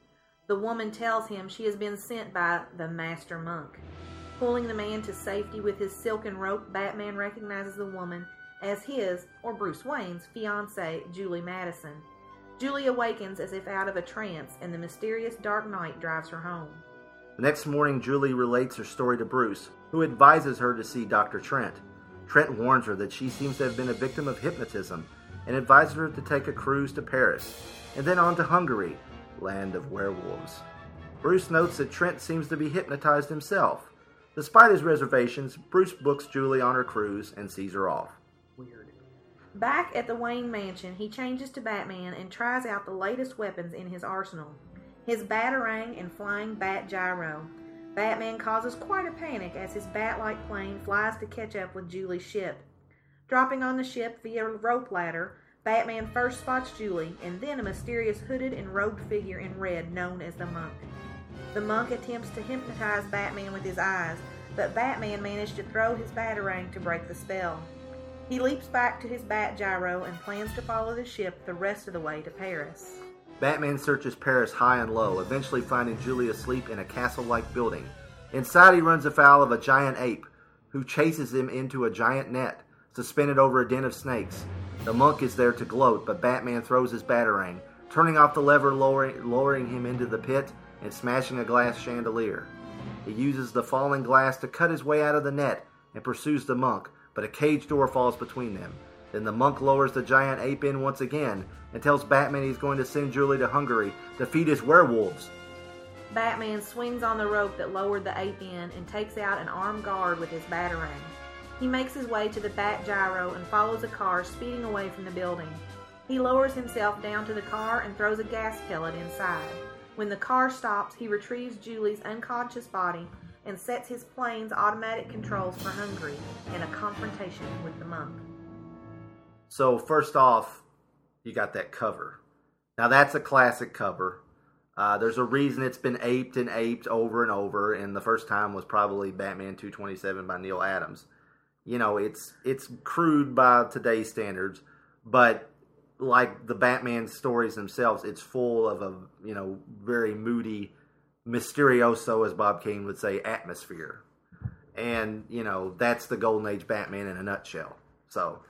The woman tells him she has been sent by the Master Monk. Pulling the man to safety with his silken rope, Batman recognizes the woman as his, or Bruce Wayne's, fiancee, Julie Madison. Julie awakens as if out of a trance, and the mysterious dark night drives her home. The next morning, Julie relates her story to Bruce, who advises her to see Dr. Trent. Trent warns her that she seems to have been a victim of hypnotism and advises her to take a cruise to Paris and then on to Hungary, land of werewolves. Bruce notes that Trent seems to be hypnotized himself. Despite his reservations, Bruce books Julie on her cruise and sees her off. Back at the Wayne mansion, he changes to Batman and tries out the latest weapons in his arsenal. his batarang and flying bat gyro. Batman causes quite a panic as his bat like plane flies to catch up with Julie's ship. Dropping on the ship via rope ladder, Batman first spots Julie and then a mysterious hooded and robed figure in red known as the Monk. The Monk attempts to hypnotize Batman with his eyes, but Batman manages to throw his batarang to break the spell. He leaps back to his bat gyro and plans to follow the ship the rest of the way to Paris. Batman searches Paris high and low, eventually finding Julie asleep in a castle like building. Inside, he runs afoul of a giant ape, who chases him into a giant net, suspended over a den of snakes. The monk is there to gloat, but Batman throws his batarang, turning off the lever, lowering, lowering him into the pit and smashing a glass chandelier. He uses the falling glass to cut his way out of the net and pursues the monk, but a cage door falls between them. Then the monk lowers the giant ape in once again and tells Batman he's going to send Julie to Hungary to feed his werewolves. Batman swings on the rope that lowered the ape in and takes out an armed guard with his batarang. He makes his way to the Bat Gyro and follows a car speeding away from the building. He lowers himself down to the car and throws a gas pellet inside. When the car stops, he retrieves Julie's unconscious body and sets his plane's automatic controls for Hungary in a confrontation with the monk. So first off, you got that cover. Now that's a classic cover. Uh, there's a reason it's been aped and aped over and over, and the first time was probably Batman 227 by Neal Adams. You know, it's it's crude by today's standards, but like the Batman stories themselves, it's full of a you know very moody, mysterioso, as Bob Kane would say, atmosphere. And you know that's the Golden Age Batman in a nutshell. So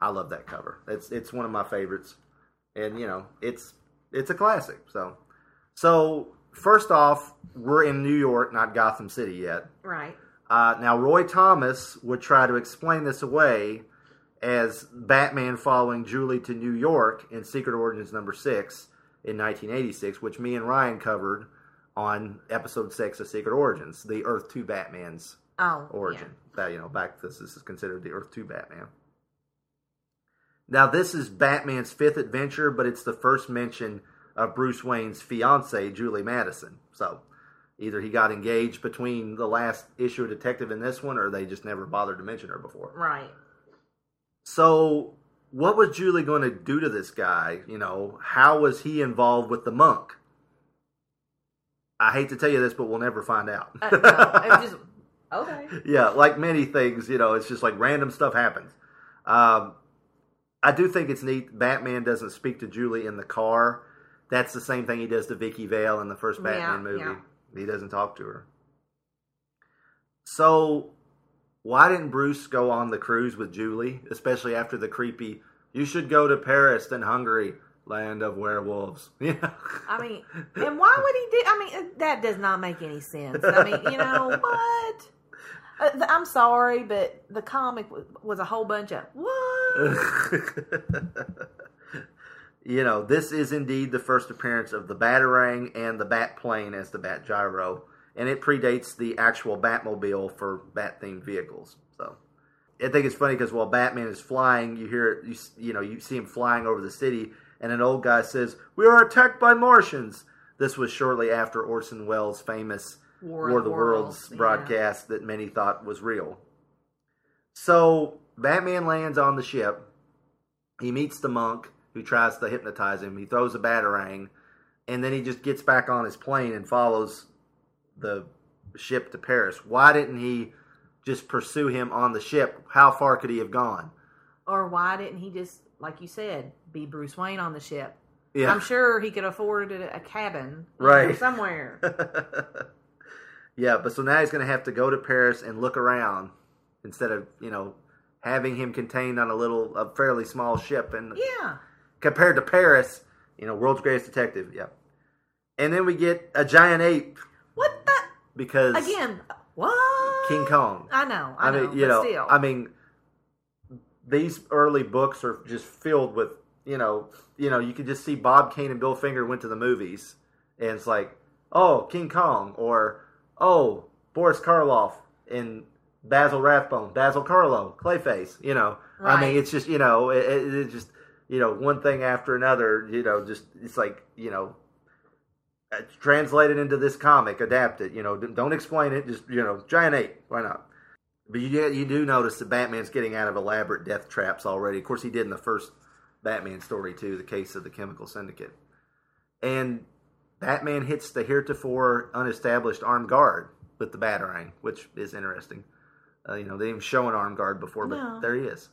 I love that cover. It's it's one of my favorites, and you know it's it's a classic. So so first off, we're in New York, not Gotham City yet. Right. Uh, now Roy Thomas would try to explain this away as Batman following Julie to New York in Secret Origins number six in 1986, which me and Ryan covered on episode six of Secret Origins, the Earth Two Batman's Oh, origin. That you know, back this, this is considered the Earth Two Batman. Now this is Batman's fifth adventure, but it's the first mention of Bruce Wayne's fiancee, Julie Madison. So either he got engaged between the last issue of Detective and this one, or they just never bothered to mention her before. Right. So, what was Julie going to do to this guy? You know, how was he involved with the monk? I hate to tell you this, but we'll never find out. Uh, no, just <laughs> okay. yeah, like many things, you know, it's just like random stuff happens. Um, I do think it's neat. Batman doesn't speak to Julie in the car. That's the same thing he does to Vicky Vale in the first Batman Yeah, movie. yeah. He doesn't talk to her. So, why didn't Bruce go on the cruise with Julie, especially after the creepy? You should go to Paris and Hungary, land of werewolves. <laughs> Yeah, I mean, and why would he do? I mean, that does not make any sense. I mean, you know <laughs> what? Uh, I'm sorry, but the comic was, was a whole bunch of what? <laughs> you know, this is indeed the first appearance of the Batarang and the Bat Plane as the Bat Gyro, and it predates the actual Batmobile for Bat themed vehicles. So, I think it's funny because while Batman is flying, you hear you you know you see him flying over the city, and an old guy says, "We are attacked by Martians." This was shortly after Orson Welles' famous War War of the Worlds Worlds, yeah. broadcast that many thought was real. So Batman lands on the ship. He meets the monk who tries to hypnotize him. He throws a batarang, and then he just gets back on his plane and follows the ship to Paris. Why didn't he just pursue him on the ship? How far could he have gone? or why didn't he just, like you said, be Bruce Wayne on the ship? Yeah. I'm sure he could afford a, cabin Right. somewhere. <laughs> Yeah, but so now he's going to have to go to Paris and look around instead of you know having him contained on a little, a fairly small ship. And yeah. compared to Paris, you know, world's greatest detective. Yeah. And then we get a giant ape. What the? Because Again, what? King Kong. I know, I, know, mean, you but know, still. I mean, these early books are just filled with, you know, you know, you can just see Bob Kane and Bill Finger went to the movies, and it's like, oh, King Kong, or oh, Boris Karloff and Basil Rathbone, Basil Karlo, Clayface. You know, I mean, it's just, you know, it, it, it's just, you know, one thing after another. You know, just it's like, you know, It's translated into this comic, adapt it. You know, don't explain it. Just you know, giant ape. Why not? But you you do notice that Batman's getting out of elaborate death traps already. Of course, he did in the first Batman story too, the case of the Chemical Syndicate. And Batman hits the heretofore unestablished armed guard with the batarang, which is interesting. Uh, you know, they didn't show an armed guard before, but No. there he is.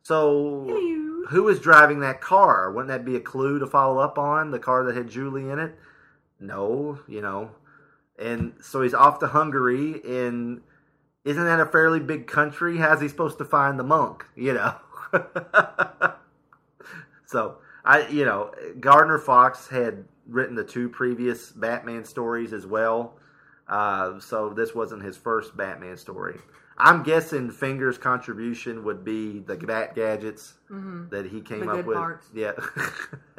So, who is driving that car? Wouldn't that be a clue to follow up on? The car that had Julie in it? No, you know. And so he's off to Hungary, and isn't that a fairly big country? How's he supposed to find the monk? You know. <laughs> so I, you know, Gardner Fox had written the two previous Batman stories as well. Uh, so this wasn't his first Batman story. I'm guessing Finger's contribution would be the Bat gadgets Mhm. that he came The up with. parts. Yeah. <laughs>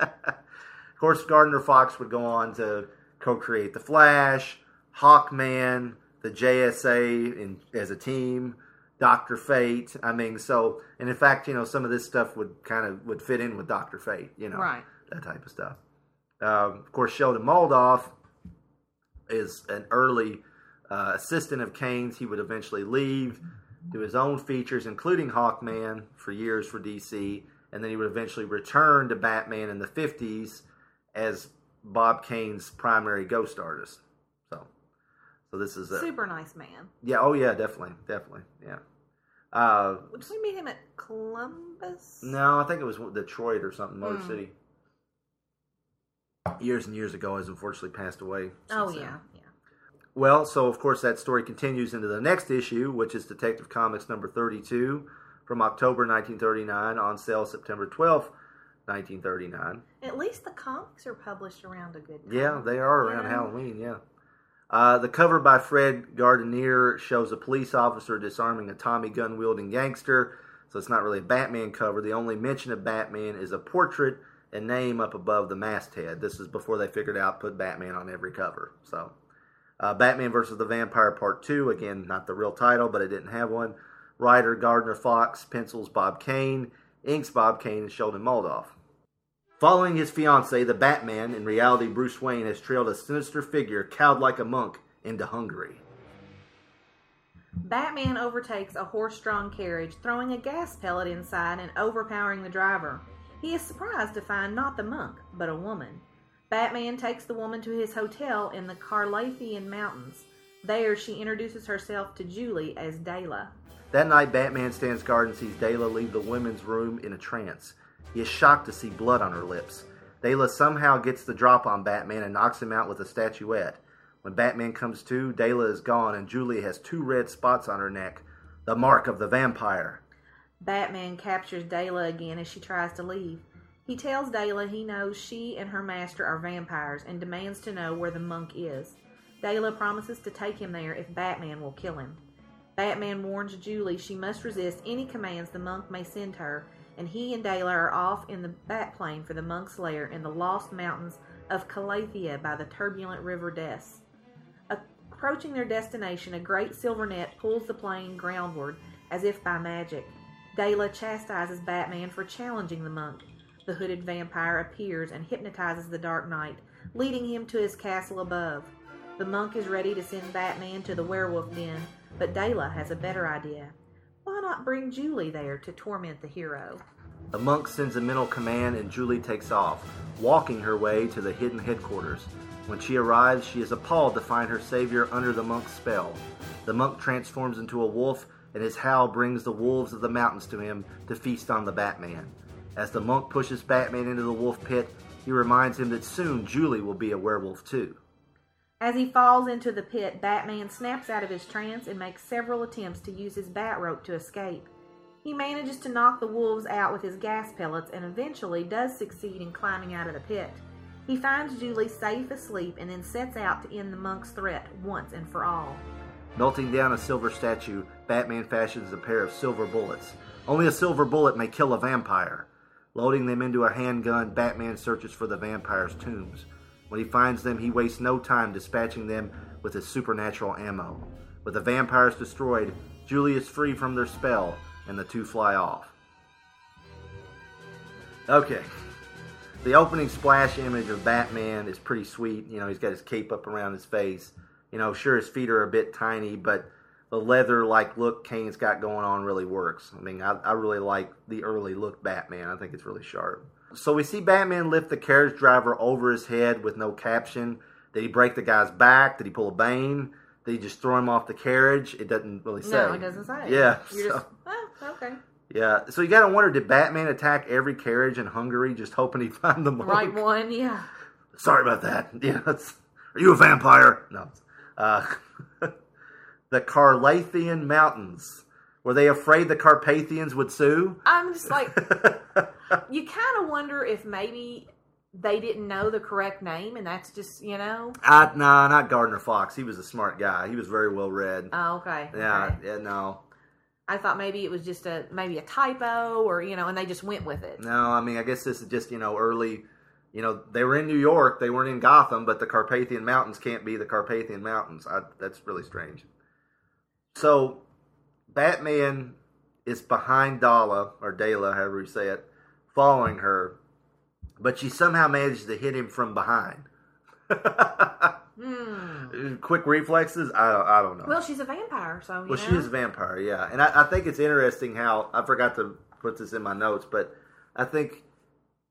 of course, Gardner Fox would go on to co-create the Flash, Hawkman, the JSA in, as a team, Doctor Fate. I mean, so and in fact, you know, some of this stuff would kind of would fit in with Doctor Fate. You know, Right. that type of stuff. Um, of course, Sheldon Moldoff is an early uh, assistant of Kane's. He would eventually leave, do his own features, including Hawkman, for years for DC, and then he would eventually return to Batman in the 50s as Bob Kane's primary ghost artist. So, so this is a Super nice man. yeah. Oh yeah, definitely, definitely, yeah. Uh, Did we meet him at Columbus? no, I think it was Detroit or something, Motor Hmm. City. Years and years ago, has unfortunately passed away. Oh since then. yeah, yeah. Well, so of course that story continues into the next issue, which is Detective Comics number 32 from October 1939 on sale September 12th, 1939. At least the comics are published around a good time. Yeah, they are around Yeah. Halloween, yeah. Uh, the cover by Fred Guardineer shows a police officer disarming a Tommy gun wielding gangster, so it's not really a Batman cover. The only mention of Batman is a portrait and name up above the masthead. This is before they figured out put Batman on every cover. So, uh, Batman versus the Vampire Part 2, again, not the real title, but it didn't have one. Writer Gardner Fox, pencils Bob Kane, inks Bob Kane and Sheldon Moldoff. Following his fiancee, the Batman, in reality Bruce Wayne, has trailed a sinister figure, cowed like a monk, into Hungary. Batman overtakes a horse-drawn carriage, throwing a gas pellet inside and overpowering the driver. He is surprised to find not the monk, but a woman. Batman takes the woman to his hotel in the Carpathian Mountains. There, she introduces herself to Julie as Dayla. That night, Batman stands guard and sees Dayla leave the women's room in a trance. He is shocked to see blood on her lips. Dayla somehow gets the drop on Batman and knocks him out with a statuette. When Batman comes to, Dayla is gone and Julie has two red spots on her neck, the mark of the vampire. Batman captures Dayla again as she tries to leave. He tells Dayla he knows she and her master are vampires and demands to know where the monk is. Dayla promises to take him there if Batman will kill him. Batman warns Julie she must resist any commands the monk may send her, and he and Dayla are off in the Batplane for the monk's lair in the lost mountains of Calathea by the turbulent River Des. Approaching their destination, a great silver net pulls the plane groundward as if by magic. Dayla chastises Batman for challenging the monk. The hooded vampire appears and hypnotizes the Dark Knight, leading him to his castle above. The monk is ready to send Batman to the werewolf den, but Dayla has a better idea. Why not bring Julie there to torment the hero? The monk sends a mental command and Julie takes off, walking her way to the hidden headquarters. When she arrives, she is appalled to find her savior under the monk's spell. The monk transforms into a wolf, and his howl brings the wolves of the mountains to him to feast on the Batman. As the monk pushes Batman into the wolf pit, he reminds him that soon Julie will be a werewolf too. As he falls into the pit, Batman snaps out of his trance and makes several attempts to use his bat rope to escape. He manages to knock the wolves out with his gas pellets and eventually does succeed in climbing out of the pit. He finds Julie safe asleep and then sets out to end the monk's threat once and for all. Melting down a silver statue, Batman fashions a pair of silver bullets. Only a silver bullet may kill a vampire. Loading them into a handgun, Batman searches for the vampire's tombs. When he finds them, he wastes no time dispatching them with his supernatural ammo. With the vampires destroyed, Julie is free from their spell, and the two fly off. Okay. The opening splash image of Batman is pretty sweet. You know, he's got his cape up around his face. You know, sure his feet are a bit tiny, but the leather like look Kane's got going on really works. I mean, I, I really like the early look Batman. I think it's really sharp. So we see Batman lift the carriage driver over his head with no caption. Did he break the guy's back? Did he pull a Bane? Did he just throw him off the carriage? It doesn't really say. No, it doesn't say. Yeah. You're so- just, oh, okay. yeah. So you got to wonder: Did Batman attack every carriage in Hungary, just hoping he'd find the monk? Right one, yeah. Sorry about that. <laughs> Yeah. Are you a vampire? No. Uh, <laughs> the Carlathian Mountains. Were they afraid the Carpathians would sue? I'm just like, <laughs> you kind of wonder if maybe they didn't know the correct name, and that's just, you know. Uh, nah, not Gardner Fox. He was a smart guy. He was very well read. Oh, okay. yeah, okay. yeah, no. I thought maybe it was just a maybe a typo, or you know, and they just went with it. No, I mean, I guess this is just, you know, early. You know, they were in New York. They weren't in Gotham, but the Carpathian Mountains can't be the Carpathian Mountains. I, that's really strange. So, Batman is behind Dala, or Dala, however you say it, following her, but she somehow manages to hit him from behind. <laughs> Hmm. Quick reflexes? I don't, I don't know. Well, she's a vampire, so you Well, know. she is a vampire, yeah. And I, I think it's interesting how I forgot to put this in my notes, but I think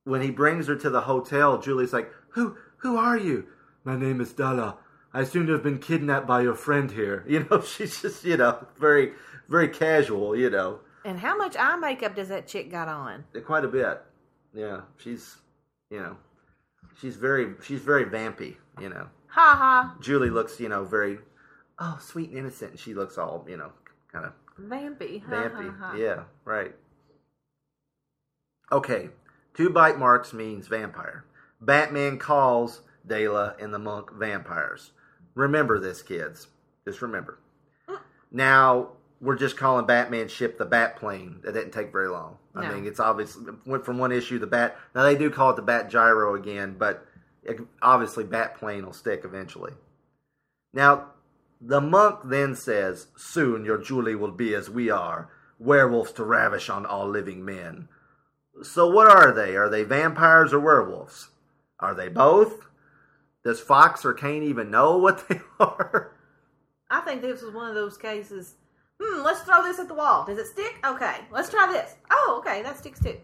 when he brings her to the hotel, Julie's like, "Who, who are you? My name is Dala. I seem to have been kidnapped by your friend here." <laughs> You know, she's just, you know, very, very casual. You know, And how much eye makeup does that chick got on? quite a bit. Yeah, she's, you know, she's very, she's very vampy. You know, Ha ha. Julie looks, you know, very, oh, sweet and innocent. And she looks all, you know, kind of Vampy. Ha, Vampy. ha, ha. Yeah, right. Okay, two bite marks means vampire. Batman calls Dela and the monk vampires. Remember this, kids. Just remember. Mm. Now, we're just calling Batman's ship the Bat Plane. That didn't take very long. I mean, it's obviously went from one issue the Bat. Now they do call it the Bat Gyro again, but it, obviously Bat Plane will stick eventually. Now, the monk then says, Soon your Julie will be as we are, werewolves to ravish on all living men. So, what are they? Are they vampires or werewolves? Are they both? Does Fox or Kane even know what they <laughs> are? I think this was one of those cases. Hmm, let's throw this at the wall. Does it stick? Okay, let's try this. Oh, okay, that sticks too.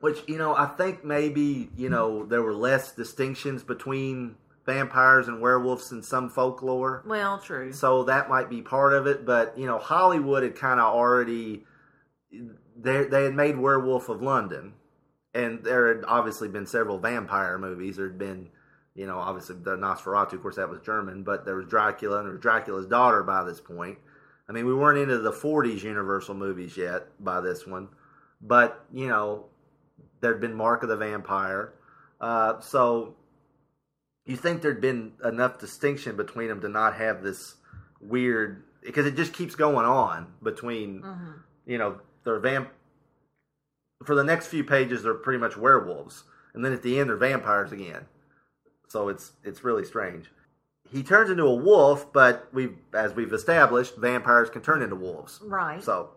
Which, you know, I think maybe, you know, there were less distinctions between vampires and werewolves in some folklore. Well, true. So that might be part of it, but you know, Hollywood had kind of already they they had made Werewolf of London, and there had obviously been several vampire movies. There had been, you know, obviously the Nosferatu, of course, that was German, but there was Dracula and there was Dracula's daughter by this point. I mean, we weren't into the '40s Universal movies yet by this one, but you know, there'd been Mark of the Vampire, uh, so you think there'd been enough distinction between them to not have this weird because it just keeps going on between you know they're vamp for the next few pages they're pretty much werewolves and then at the end they're vampires again so it's it's really strange he turns into a wolf but we as we've established vampires can turn into wolves Right. so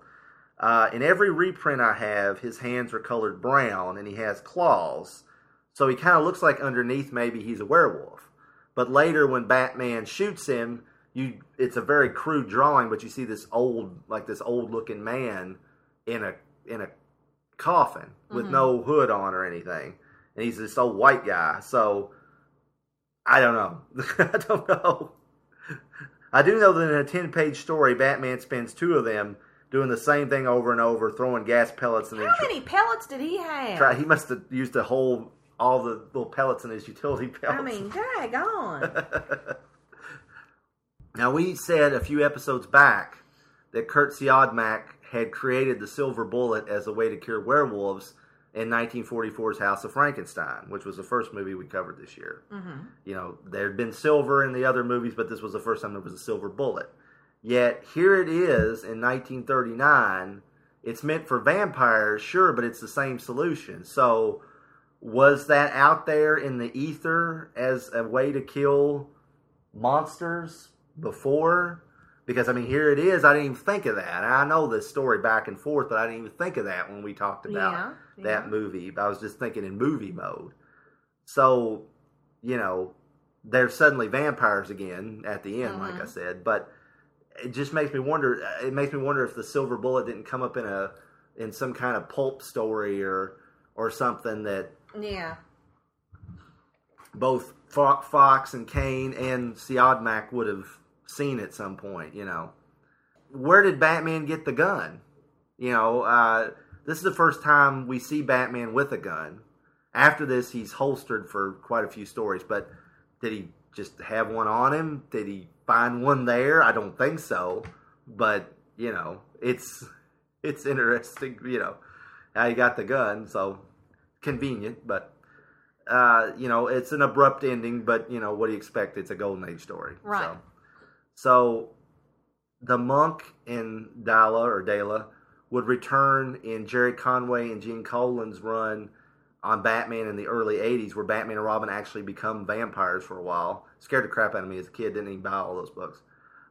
uh, in every reprint i have his hands are colored brown and he has claws so he kind of looks like underneath maybe he's a werewolf. But later when Batman shoots him, you it's a very crude drawing, but you see this old like this old looking man in a in a coffin with Mhm. no hood on or anything. And he's this old white guy. So I don't know. <laughs> I don't know. I do know that in a 10 page story, Batman spends two of them doing the same thing over and over, throwing gas pellets and then How many pellets did he have? Try, he must have used the whole all the little pellets in his utility belt. <laughs> I mean, dag on. <laughs> now we said a few episodes back that Curt Siodmak had created the silver bullet as a way to cure werewolves in 1944's House of Frankenstein, which was the first movie we covered this year. Mhm. You know, there had been silver in the other movies, but this was the first time there was a silver bullet. Yet here it is in 1939. It's meant for vampires, sure, but it's the same solution. So, was that out there in the ether as a way to kill monsters before? Because I mean, here it is. I didn't even think of that. And I know this story back and forth, but I didn't even think of that when we talked about Yeah, that movie. I was just thinking in movie mode. So, you know, they're suddenly vampires again at the end, like I Mhm. said. But it just makes me wonder. It makes me wonder if the silver bullet didn't come up in a in some kind of pulp story or or something that Yeah. both Fox and Kane and Siodmak would have seen at some point. You know, where did Batman get the gun? You know, uh, this is the first time we see Batman with a gun. After this, he's holstered for quite a few stories. But did he just have one on him? Did he find one there? I don't think so. But you know, it's <laughs> it's interesting. You know, how he got the gun. So convenient, but uh, you know, it's an abrupt ending, but you know, what do you expect? It's a golden age story. Right. So, so the monk in Dala or Dala would return in Gerry Conway and Gene Colan's run on Batman in the early 80s, where Batman and Robin actually become vampires for a while. Scared the crap out of me as a kid, didn't even buy all those books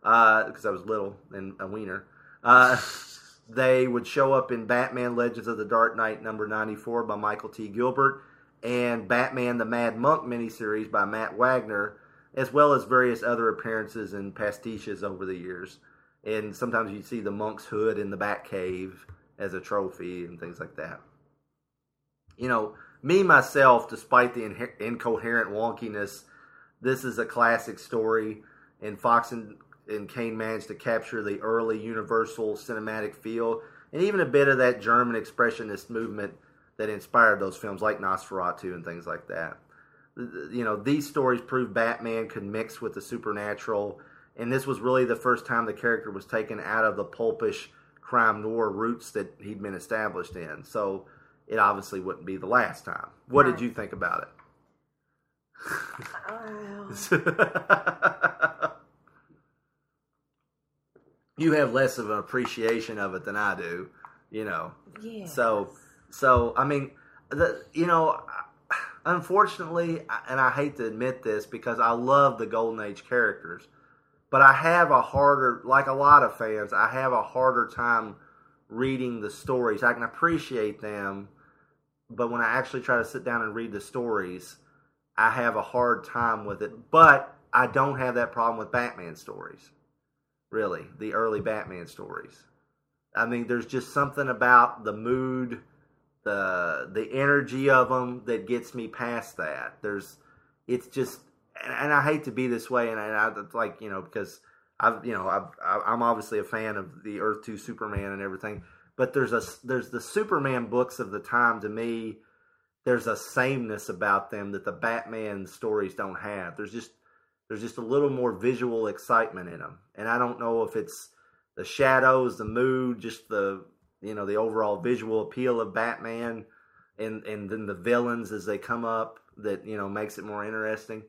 because I was little and a wiener. Uh, <laughs> they would show up in Batman Legends of the Dark Knight number 94 by Michael T. Gilbert and Batman the Mad Monk miniseries by Matt Wagner, as well as various other appearances and pastiches over the years. And sometimes you see the monk's hood in the Batcave as a trophy and things like that. You know, me myself, despite the inher- incoherent wonkiness, this is a classic story, and Fox and, and Kane managed to capture the early Universal cinematic feel and even a bit of that German expressionist movement that inspired those films, like Nosferatu and things like that. You know, these stories prove Batman could mix with the supernatural, and this was really the first time the character was taken out of the pulpish crime noir roots that he'd been established in. So it obviously wouldn't be the last time. What did you think about it? <laughs> you have less of an appreciation of it than I do, you know. Yeah. So, so I mean, the you know, unfortunately, and I hate to admit this because I love the Golden Age characters, but I have a harder, like a lot of fans, I have a harder time reading the stories. I can appreciate them, but when I actually try to sit down and read the stories, I have a hard time with it. But I don't have that problem with Batman stories. Really, the early Batman stories. I mean, there's just something about the mood, the the energy of them that gets me past that. There's, it's just, and, and I hate to be this way, and, and I like you know because I've you know I've, I- I'm obviously a fan of the Earth Two Superman and everything, but there's a there's the Superman books of the time to me. There's a sameness about them that the Batman stories don't have. There's just there's just a little more visual excitement in them, and I don't know if it's the shadows, the mood, just the you know the overall visual appeal of Batman, and and then the villains as they come up that you know makes it more interesting.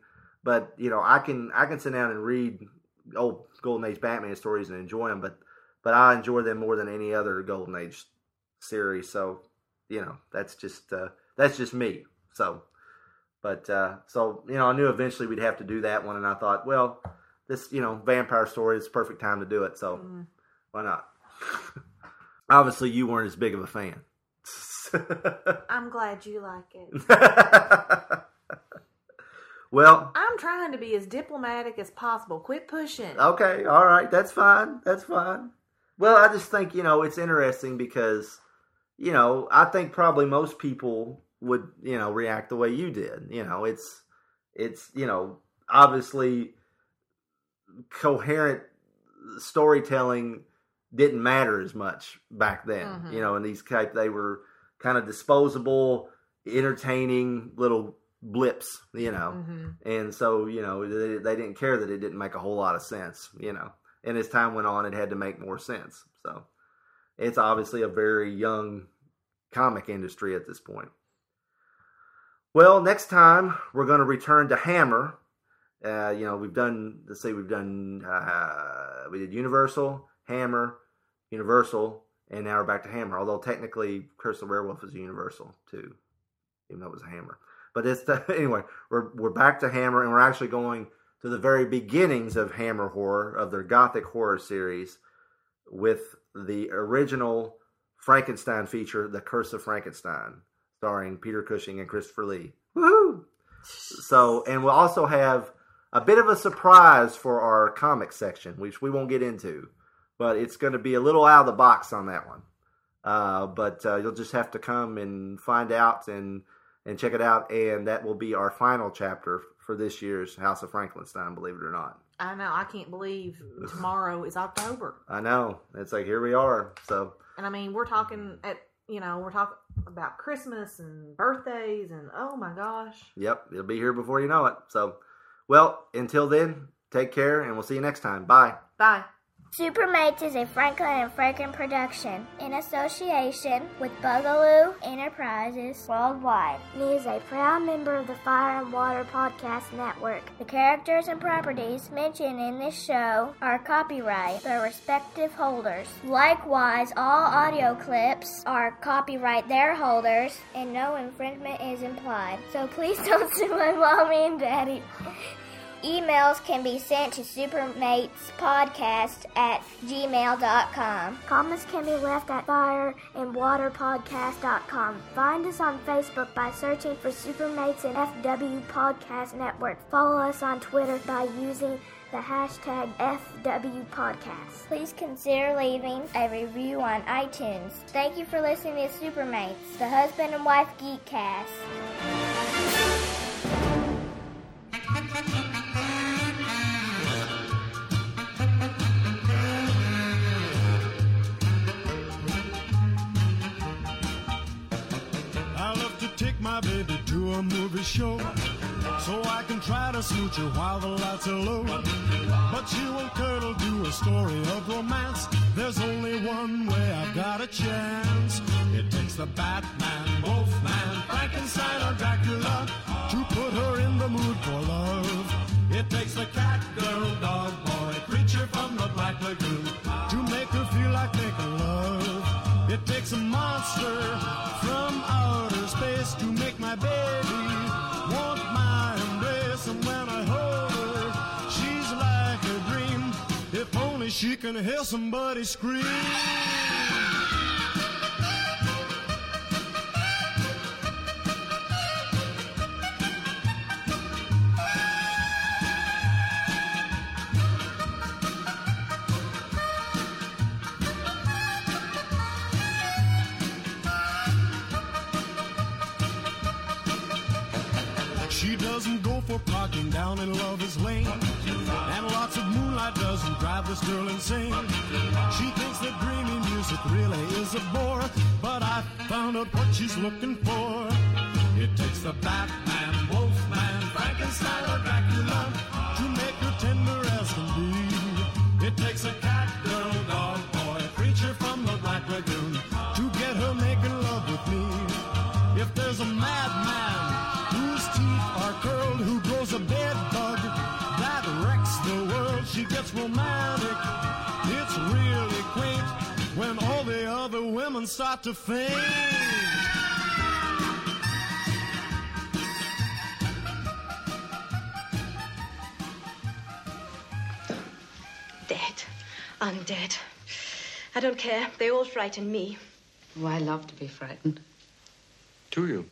But you know I can I can sit down and read old Golden Age Batman stories and enjoy them, but but I enjoy them more than any other Golden Age series. So you know that's just uh, that's just me. So but uh, so you know I knew eventually we'd have to do that one, and I thought well this you know vampire story is the perfect time to do it. So Mm. why not? <laughs> Obviously, you weren't as big of a fan. <laughs> I'm glad you like it. <laughs> Well, I'm trying to be as diplomatic as possible. Quit pushing. okay, all right, that's fine. That's fine. Well, I just think you know it's interesting because you know I think probably most people would you know react the way you did. You know, it's it's you know obviously coherent storytelling didn't matter as much back then. Mhm. You know, and these type they were kind of disposable, entertaining little blips. You know, Mhm. and so you know they, they didn't care that it didn't make a whole lot of sense. You know, and as time went on, it had to make more sense. So it's obviously a very young comic industry at this point. Well, next time we're going to return to Hammer. Uh, you know, we've done. Let's say we've done. Uh, we did Universal, Hammer, Universal, and now we're back to Hammer. Although technically, Curse of the Werewolf is Universal too, even though it was a Hammer. But it's the, <laughs> anyway. We're we're back to Hammer, and we're actually going to the very beginnings of Hammer Horror, of their Gothic horror series, with the original Frankenstein feature, The Curse of Frankenstein, starring Peter Cushing and Christopher Lee. Woohoo! So, and we'll also have a bit of a surprise for our comic section, which we won't get into, but it's going to be a little out of the box on that one. Uh, but uh, you'll just have to come and find out and and check it out, and that will be our final chapter for this year's House of Frankenstein. Believe it or not, I know. I can't believe tomorrow is October. I know it's like here we are. So And I mean, we're talking at you know we're talking about Christmas and birthdays and oh my gosh. Yep, it'll be here before you know it. So, well, until then, take care, and we'll see you next time. Bye. Bye. Supermates is a Franklin and Franklin production in association with Bugaloo Enterprises Worldwide and is a proud member of the Fire and Water Podcast Network. The characters and properties mentioned in this show are copyright their respective holders. Likewise, all audio clips are copyright their holders and no infringement is implied. So please <laughs> don't sue my mommy and daddy. Emails can be sent to supermatespodcast at gmail.com. Comments can be left at fireandwaterpodcast.com. Find us on Facebook by searching for Supermates and FW Podcast Network. Follow us on Twitter by using the hashtag FW Podcast. Please consider leaving a review on iTunes. Thank you for listening to Supermates, the husband and wife geekcast. I my baby to a movie show so I can try to smooch her while the lights are low. But she won't curdle to a story of romance. There's only one way I've got a chance. It takes the Batman, Wolfman, Frankenstein, or Dracula to put her in the mood for love. It takes the cat, girl, dog, boy, creature from the Black Lagoon to make her feel like making love. It takes a monster from outer space to make my baby want my embrace. And when I hold her, she's like a dream. If only she can hear somebody scream. For parking down in Lover's Lane. And lots of moonlight doesn't drive this girl insane. She thinks that dreamy music really is a bore. But I found out what she's looking for. It takes the Batman, Wolfman, Frankenstein, or Dracula to make her tender as can be. It takes a other women start to faint. Dead. Undead. I don't care. They all frighten me. Oh, I love to be frightened. Do you?